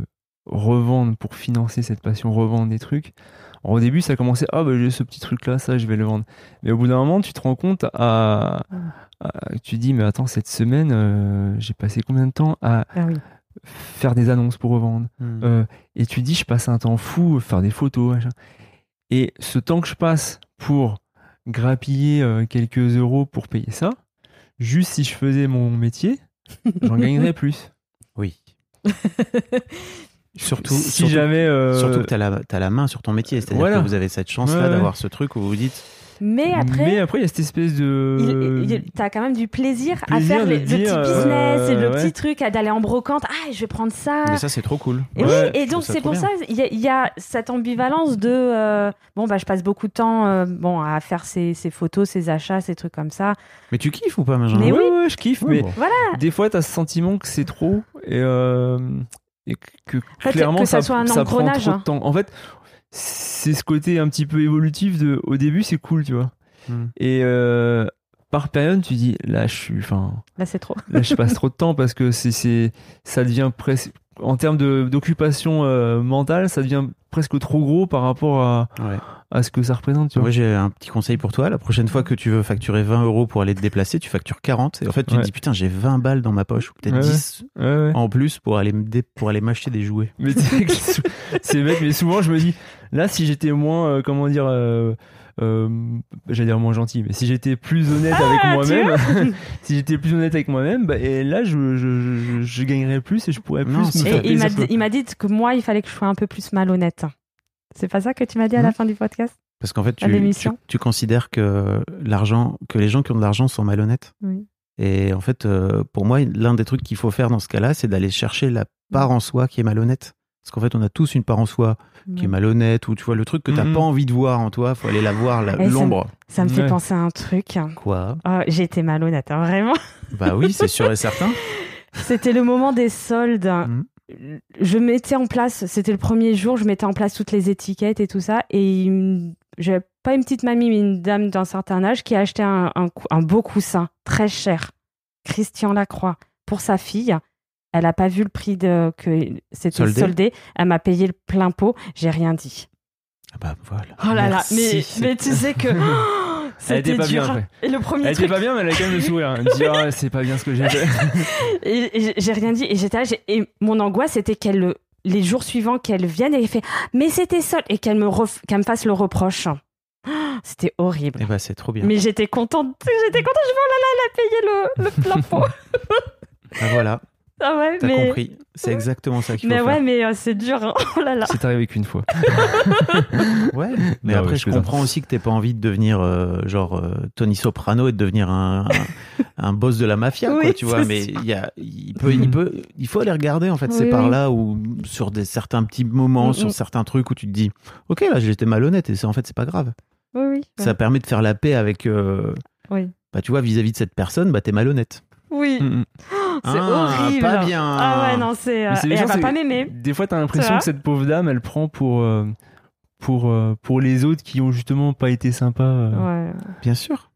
revendre pour financer cette passion, revendre des trucs. Alors, au début, ça commençait ah bah j'ai ce petit truc là, ça je vais le vendre. Mais au bout d'un moment, tu te rends compte à, à- tu dis mais attends cette semaine euh, j'ai passé combien de temps à Ah oui. Faire des annonces pour revendre Hmm. euh, et tu dis, je passe un temps fou, faire des photos, machin. Et ce temps que je passe pour grappiller euh, quelques euros pour payer ça, juste si je faisais mon métier, j'en gagnerais plus. Oui. Surtout, si surtout, jamais. euh, surtout que tu as, la main sur ton métier. C'est-à-dire Voilà. que vous avez cette chance-là Ouais, ouais. d'avoir ce truc où vous dites Mais après. mais après, il y a cette espèce de. T'as quand même du plaisir, à faire de les- le petit business et le euh, ouais. petit truc, d'aller en brocante. Ah, je vais prendre ça. Mais ça, c'est trop cool. Et Ouais, oui, et je donc c'est pour bien. ça il y, a- il y a cette ambivalence de euh, bon bah je passe beaucoup de temps euh, bon à faire ces, ces photos, ces achats, ces trucs comme ça. Mais tu kiffes ou pas, Benjamin Mais ouais, oui. ouais, je kiffe, Ouais, mais bon. des fois, tu as ce sentiment que c'est trop et, euh, et que fait, clairement, que ça ça, soit un ça prend trop de hein. temps. En fait, c'est ce côté un petit peu évolutif de au début, c'est cool, tu vois. Hmm. Et euh, par période, tu dis là, je suis, enfin, Là c'est trop. là, je passe trop de temps parce que c'est, c'est, ça devient presque, en termes d'occupation euh, mentale, ça devient presque trop gros par rapport à, Ouais. à ce que ça représente, tu vois. Moi, j'ai un petit conseil pour toi. La prochaine fois que tu veux facturer 20 euros pour aller te déplacer, tu factures 40. Et en fait, tu Ouais. te dis, putain, j'ai 20 balles dans ma poche, ou peut-être Ouais, ouais. 10 Ouais, ouais. en plus pour aller, m'acheter des jouets. Mais c'est bête, mais souvent je me dis, là, si j'étais moins, euh, comment dire, euh, euh, j'allais dire moins gentil, mais si j'étais plus honnête avec Ah, tu moi-même, si j'étais plus honnête avec moi-même, bah, et là, je, je, je, je gagnerais plus et je pourrais plus Non, me faire il m'a dit, que moi il fallait que je sois un peu plus malhonnête. C'est pas ça que tu m'as dit à la Mhm. fin du podcast? Parce qu'en fait, tu, l'émission. tu, tu considères que l'argent, que les gens qui ont de l'argent sont malhonnêtes? Oui. Et en fait, euh, pour moi, l'un des trucs qu'il faut faire dans ce cas-là, c'est d'aller chercher la part en soi qui est malhonnête. Parce qu'en fait, on a tous une part en soi qui est malhonnête, ou tu vois, le truc que t'as Mhm. pas envie de voir en toi, faut aller la voir, me- l'ombre. Ça me fait Ouais. penser à un truc. Quoi? Oh, été malhonnête, hein, vraiment. Bah oui, c'est sûr et certain. C'était le moment des soldes. Mhm. Je mettais en place, c'était le premier jour, je mettais en place toutes les étiquettes et tout ça. Et j'avais pas une petite mamie, mais une dame d'un certain âge qui a acheté un, un cou- un beau coussin, très cher, Christian Lacroix, pour sa fille. Elle n'a pas vu le prix de, que c'était Soldé. soldé. Elle m'a payé le plein pot. J'ai rien dit. Ah Bah voilà. Oh là là, mais, tu sais que oh, Elle était c'était pas bien dur. après. Et le premier Elle était truc, pas bien, mais elle a quand même le sourire. hein. Elle me dit, ah, c'est pas bien ce que j'ai fait. Et, et j'ai- rien dit. Et j'étais là, et mon angoisse, c'était qu'elle, le- les jours suivants, qu'elle vienne et fait, mais c'était ça, et qu'elle me, ref- qu'elle me fasse le reproche. C'était horrible. Eh bah c'est trop bien. Mais j'étais contente, j'étais contente, je me oh là là, elle a payé le, le plein pot. Bah voilà. Ah ouais, T'as mais... compris. C'est exactement ça qu'il faut Mais faire. ouais, mais euh, c'est dur. hein. Oh là là. C'est arrivé qu'une fois. Ouais, mais Non, après, ouais, je comprends aussi que t'aies pas envie de devenir euh, genre euh, Tony Soprano et de devenir un, un, un boss de la mafia, quoi, tu vois. Mais y a, il peut, il peut, il faut aller regarder en fait. c'est Oui, par oui. là où sur des certains petits moments, Mm, sur mm. certains trucs où tu te dis, ok, là, j'étais malhonnête et c'est en fait c'est pas grave. Oui, oui. Ça permet de faire la paix avec. euh, Oui. Bah, tu vois, vis-à-vis de cette personne, bah, t'es malhonnête. Oui, Mm, mm. C'est Ah, horrible. pas bien. Ah ouais, non, c'est. euh, et elle va pas m'aimer. Des fois, t'as l'impression que cette pauvre dame, elle prend pour, euh, pour, euh, pour les autres qui ont justement pas été sympas. Ouais. Bien sûr.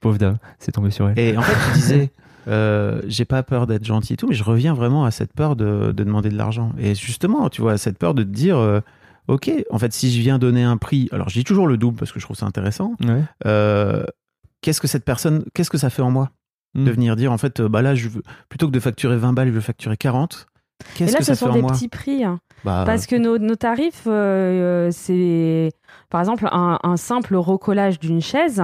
Pauvre dame, c'est tombé sur elle. Et en fait, tu disais, euh, j'ai pas peur d'être gentil et tout, mais je reviens vraiment à cette peur de, de demander de l'argent. Et justement, tu vois, cette peur de te dire, euh, ok, en fait, si je viens donner un prix, alors je dis toujours le double parce que je trouve ça intéressant. Ouais. euh, qu'est-ce que cette personne, qu'est-ce que ça fait en moi? Mm. de venir dire, en fait, euh, bah là, je veux, plutôt que de facturer 20 balles, je veux facturer 40. Et Qu'est-ce là, que ce ça fait sont en des moi petits prix. hein. Bah, Parce que nos, nos tarifs, euh, euh, c'est. Par exemple, un, un simple recollage d'une chaise,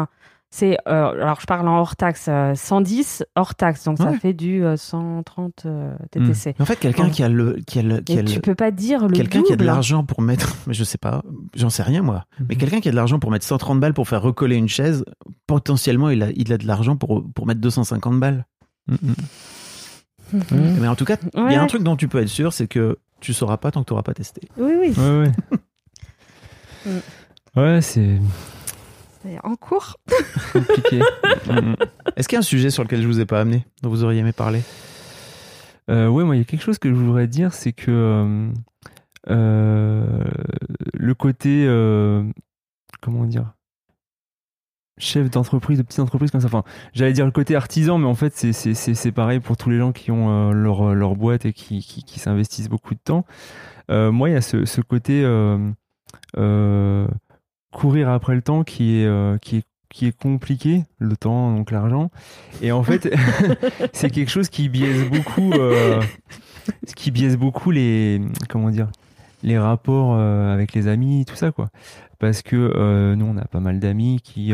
c'est. euh, alors, je parle en hors taxe, euh, 110 hors taxe. Donc, ça Ouais. fait du euh, 130 euh, TTC. mais en fait, quelqu'un Ouais. qui a le, qui a le, qui a le- tu peux pas dire le quelqu'un qui a de l'argent pour mettre, mais je sais pas, j'en sais rien moi, mais Mhm. quelqu'un qui a de l'argent pour mettre 130 balles pour faire recoller une chaise, potentiellement il a, il a de l'argent pour, pour mettre 250 balles. Mm, mm. Mhm. Mais en tout cas, il y a un truc dont tu peux être sûr, c'est que tu sauras pas tant que tu n'auras pas testé. Oui, oui. Ouais, ouais. Mm. Ouais, c'est C'est en cours. compliqué. Mm. Est-ce qu'il y a un sujet sur lequel je vous ai pas amené, dont vous auriez aimé parler? Euh, ouais, moi, il y a quelque chose que je voudrais dire, c'est que euh, euh, le côté, euh, comment dire, chef d'entreprise, de petite entreprise comme ça. Enfin, j'allais dire le côté artisan, mais en fait, c'est- c'est c'est- c'est pareil pour tous les gens qui ont euh, leur, leur boîte et qui, qui, qui s'investissent beaucoup de temps. Euh, moi, il y a ce, ce côté euh, euh, courir après le temps qui est, euh, qui est qui est compliqué, le temps, donc l'argent. Et en fait, c'est quelque chose qui biaise beaucoup, euh, qui biaise beaucoup les, comment dire, les rapports euh, avec les amis, tout ça, quoi. Parce que euh, nous, on a pas mal d'amis qui,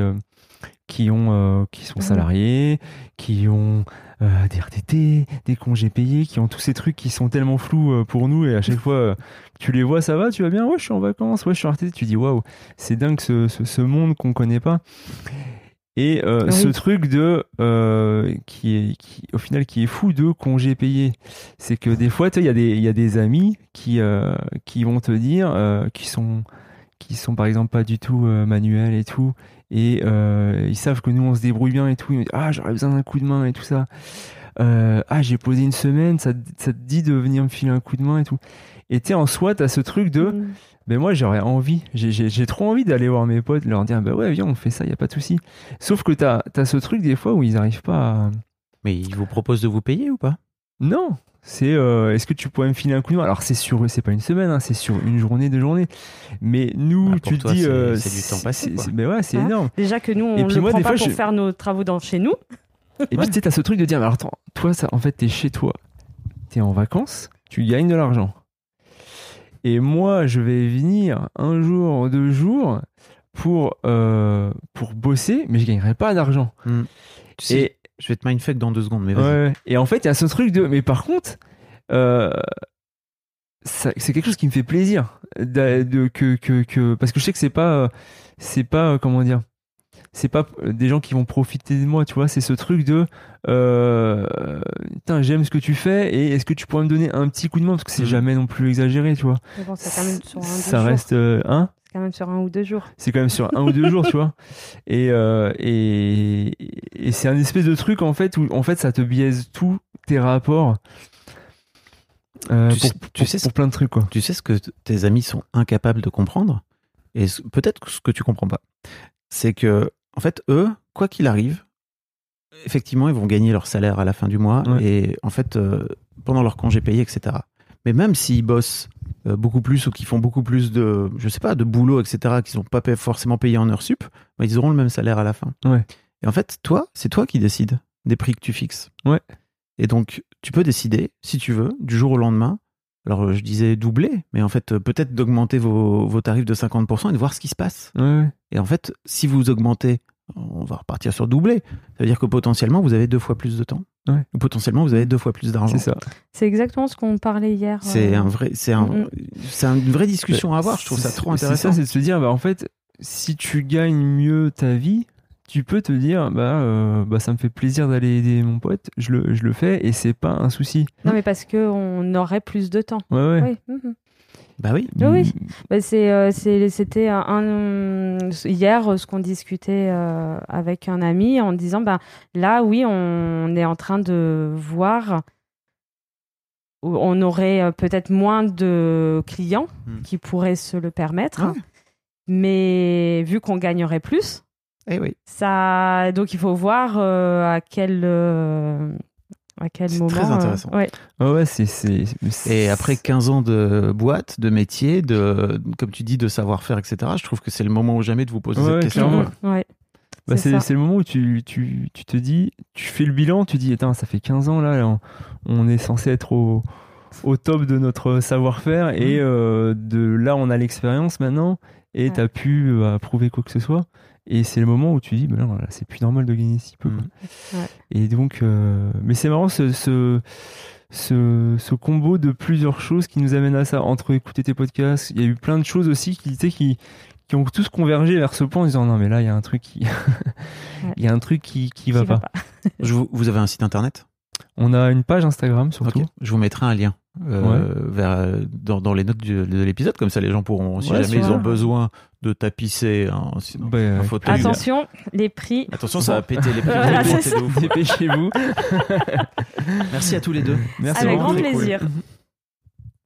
qui ont, qui sont salariés, qui ont euh, des RTT, des congés payés, qui ont tous ces trucs qui sont tellement flous euh, pour nous. Et à chaque fois, euh, tu les vois, ça va, tu vas bien, ouais, je suis en vacances, ouais, je suis en RTT. Tu dis, waouh, c'est dingue ce, ce, ce monde qu'on connaît pas. Et euh, Oui. ce truc de euh, qui est qui, au final qui est fou de congés payés, c'est que des fois, il y a des il y a des amis qui euh, qui vont te dire qui sont qui sont par exemple pas du tout manuels et tout et euh, ils savent que nous on se débrouille bien et tout. Ils me disent ah j'aurais besoin d'un coup de main et tout ça. Euh, ah j'ai posé une semaine ça, te- ça te dit de venir me filer un coup de main et tout. Et tu sais en soi t'as ce truc de Mm. mais moi j'aurais envie j'ai- trop envie d'aller voir mes potes leur dire bah ouais viens on fait ça y a pas de souci. Sauf que t'as as ce truc des fois où ils arrivent pas à Mais il vous propose de vous payer ou pas? Non, c'est euh, est-ce que tu pourrais me filer un coup de main? Alors c'est sur c'est pas une semaine, hein, c'est sur une journée, deux journées. Mais nous, Ah, pour tu te toi, dis, c'est- euh, c'est du temps passé, c'est- quoi. c'est- Mais ouais, c'est Ah. énorme. Déjà que nous, on Et ne puis le moi, prend des pas fois, pour je- faire nos travaux dans, chez nous. Et puis tu sais, t'as ce truc de dire, mais alors attends, toi, ça, en fait, t'es chez toi, t'es en vacances, tu gagnes de l'argent. Et moi, je vais venir un jour, deux jours pour pour pour bosser, mais je gagnerai pas d'argent. Tu sais, Et Je vais te mindfuck dans deux secondes, mais vas-y. Ouais, ouais. Et en fait, il y a ce truc de. Mais par contre, euh, c'est quelque chose qui me fait plaisir. De, que, que, que, parce que je sais que c'est pas. C'est pas. euh, Comment dire C'est pas euh, des gens qui vont profiter de moi, tu vois. C'est ce truc de. Euh, Putain, j'aime ce que tu fais et est-ce que tu pourrais me donner un petit coup de main Parce que c'est Mhm. jamais non plus exagéré, tu vois. Bon, un, Ça reste. euh, hein? C'est quand même sur un ou deux jours. c'est quand même sur un ou deux jours, tu vois. Et, euh, et, et c'est un espèce de truc en fait où en fait ça te biaise tous tes rapports. euh, Tu pour, sais- tu pour- sais ce- pour plein de trucs quoi. Tu sais ce que tes amis sont incapables de comprendre Et peut-être que ce que tu comprends pas, c'est que, en fait, eux, quoi qu'il arrive, effectivement, ils vont gagner leur salaire à la fin du mois Ouais. et, en fait, euh, pendant leur congé payé, etc. Mais même s'ils bossent euh, beaucoup plus ou qu'ils font beaucoup plus de, je sais pas, de boulot, etc., qu'ils sont pas forcément payés en heures sup, bah, ils auront le même salaire à la fin. Ouais. Et en fait, toi, c'est toi qui décides des prix que tu fixes. Ouais. Et donc, tu peux décider, si tu veux, du jour au lendemain. Alors, euh, je disais doubler, mais en fait, euh, peut-être d'augmenter vos, vos tarifs de 50% et de voir ce qui se passe. Ouais. Et en fait, si vous augmentez on va repartir sur doublé. Ça veut dire que potentiellement, vous avez deux fois plus de temps. Ouais. Ou potentiellement, vous avez deux fois plus d'argent. C'est ça. C'est exactement ce qu'on parlait hier. C'est euh, un vrai, c'est un, Mm, c'est un- une vraie discussion à avoir. Je trouve ça C'est- trop C'est intéressant. ça, c'est de se dire, bah, en fait, si tu gagnes mieux ta vie, tu peux te dire, bah, euh, bah ça me fait plaisir d'aller aider mon pote, je le, je le fais et c'est pas un souci. Non, mais parce qu'on aurait plus de temps. Ouais, ouais. Oui. mhm. Bah oui. Oui, oui. Bah, c'est, euh, c'était un, hier ce qu'on discutait euh, avec un ami en disant bah, là, oui, on est en train de voir où on aurait euh, peut-être moins de clients Hmm. qui pourraient se le permettre, mais vu qu'on gagnerait plus, Eh oui. ça, donc il faut voir euh, à quel à quel C'est moment. très euh, intéressant. ouais. Ouais, ouais, c'est, c'est, c'est- Et après 15 ans de boîte, de métier, de, comme tu dis, de savoir-faire, etc., je trouve que c'est le moment ou jamais de vous poser Ouais, cette ouais, question. ouais. Bah, C'est le moment où tu, tu, tu te dis, tu fais le bilan, tu dis, ça fait 15 ans là, on, on est censé être au, au top de notre savoir-faire et euh, de là on a l'expérience maintenant et Ouais. t'as pu euh, prouver quoi que ce soit. Et c'est le moment où tu dis, bah non, là, c'est plus normal de gagner si peu. quoi. Mm. Ouais. Et donc, euh, mais c'est marrant ce, ce, ce, ce combo de plusieurs choses qui nous amène à ça. Entre écouter tes podcasts, il y a eu plein de choses aussi qui, tu sais, qui, qui ont tous convergé vers ce point en disant non mais là il y a un truc qui il y a un truc qui, qui va Qui pas. va pas. Je vous, vous avez un site internet? On a une page Instagram surtout. Ok. Je vous mettrai un lien euh, vers, euh, dans, dans les notes du- de l'épisode, comme ça les gens pourront, si Ouais, jamais ils ont besoin de tapisser un, sinon, Bah, un avec fauteuil. Attention, les prix. Attention, ça va péter les prix. Voilà. Dépêchez-vous. Merci à tous les deux. Merci Avec grand plaisir.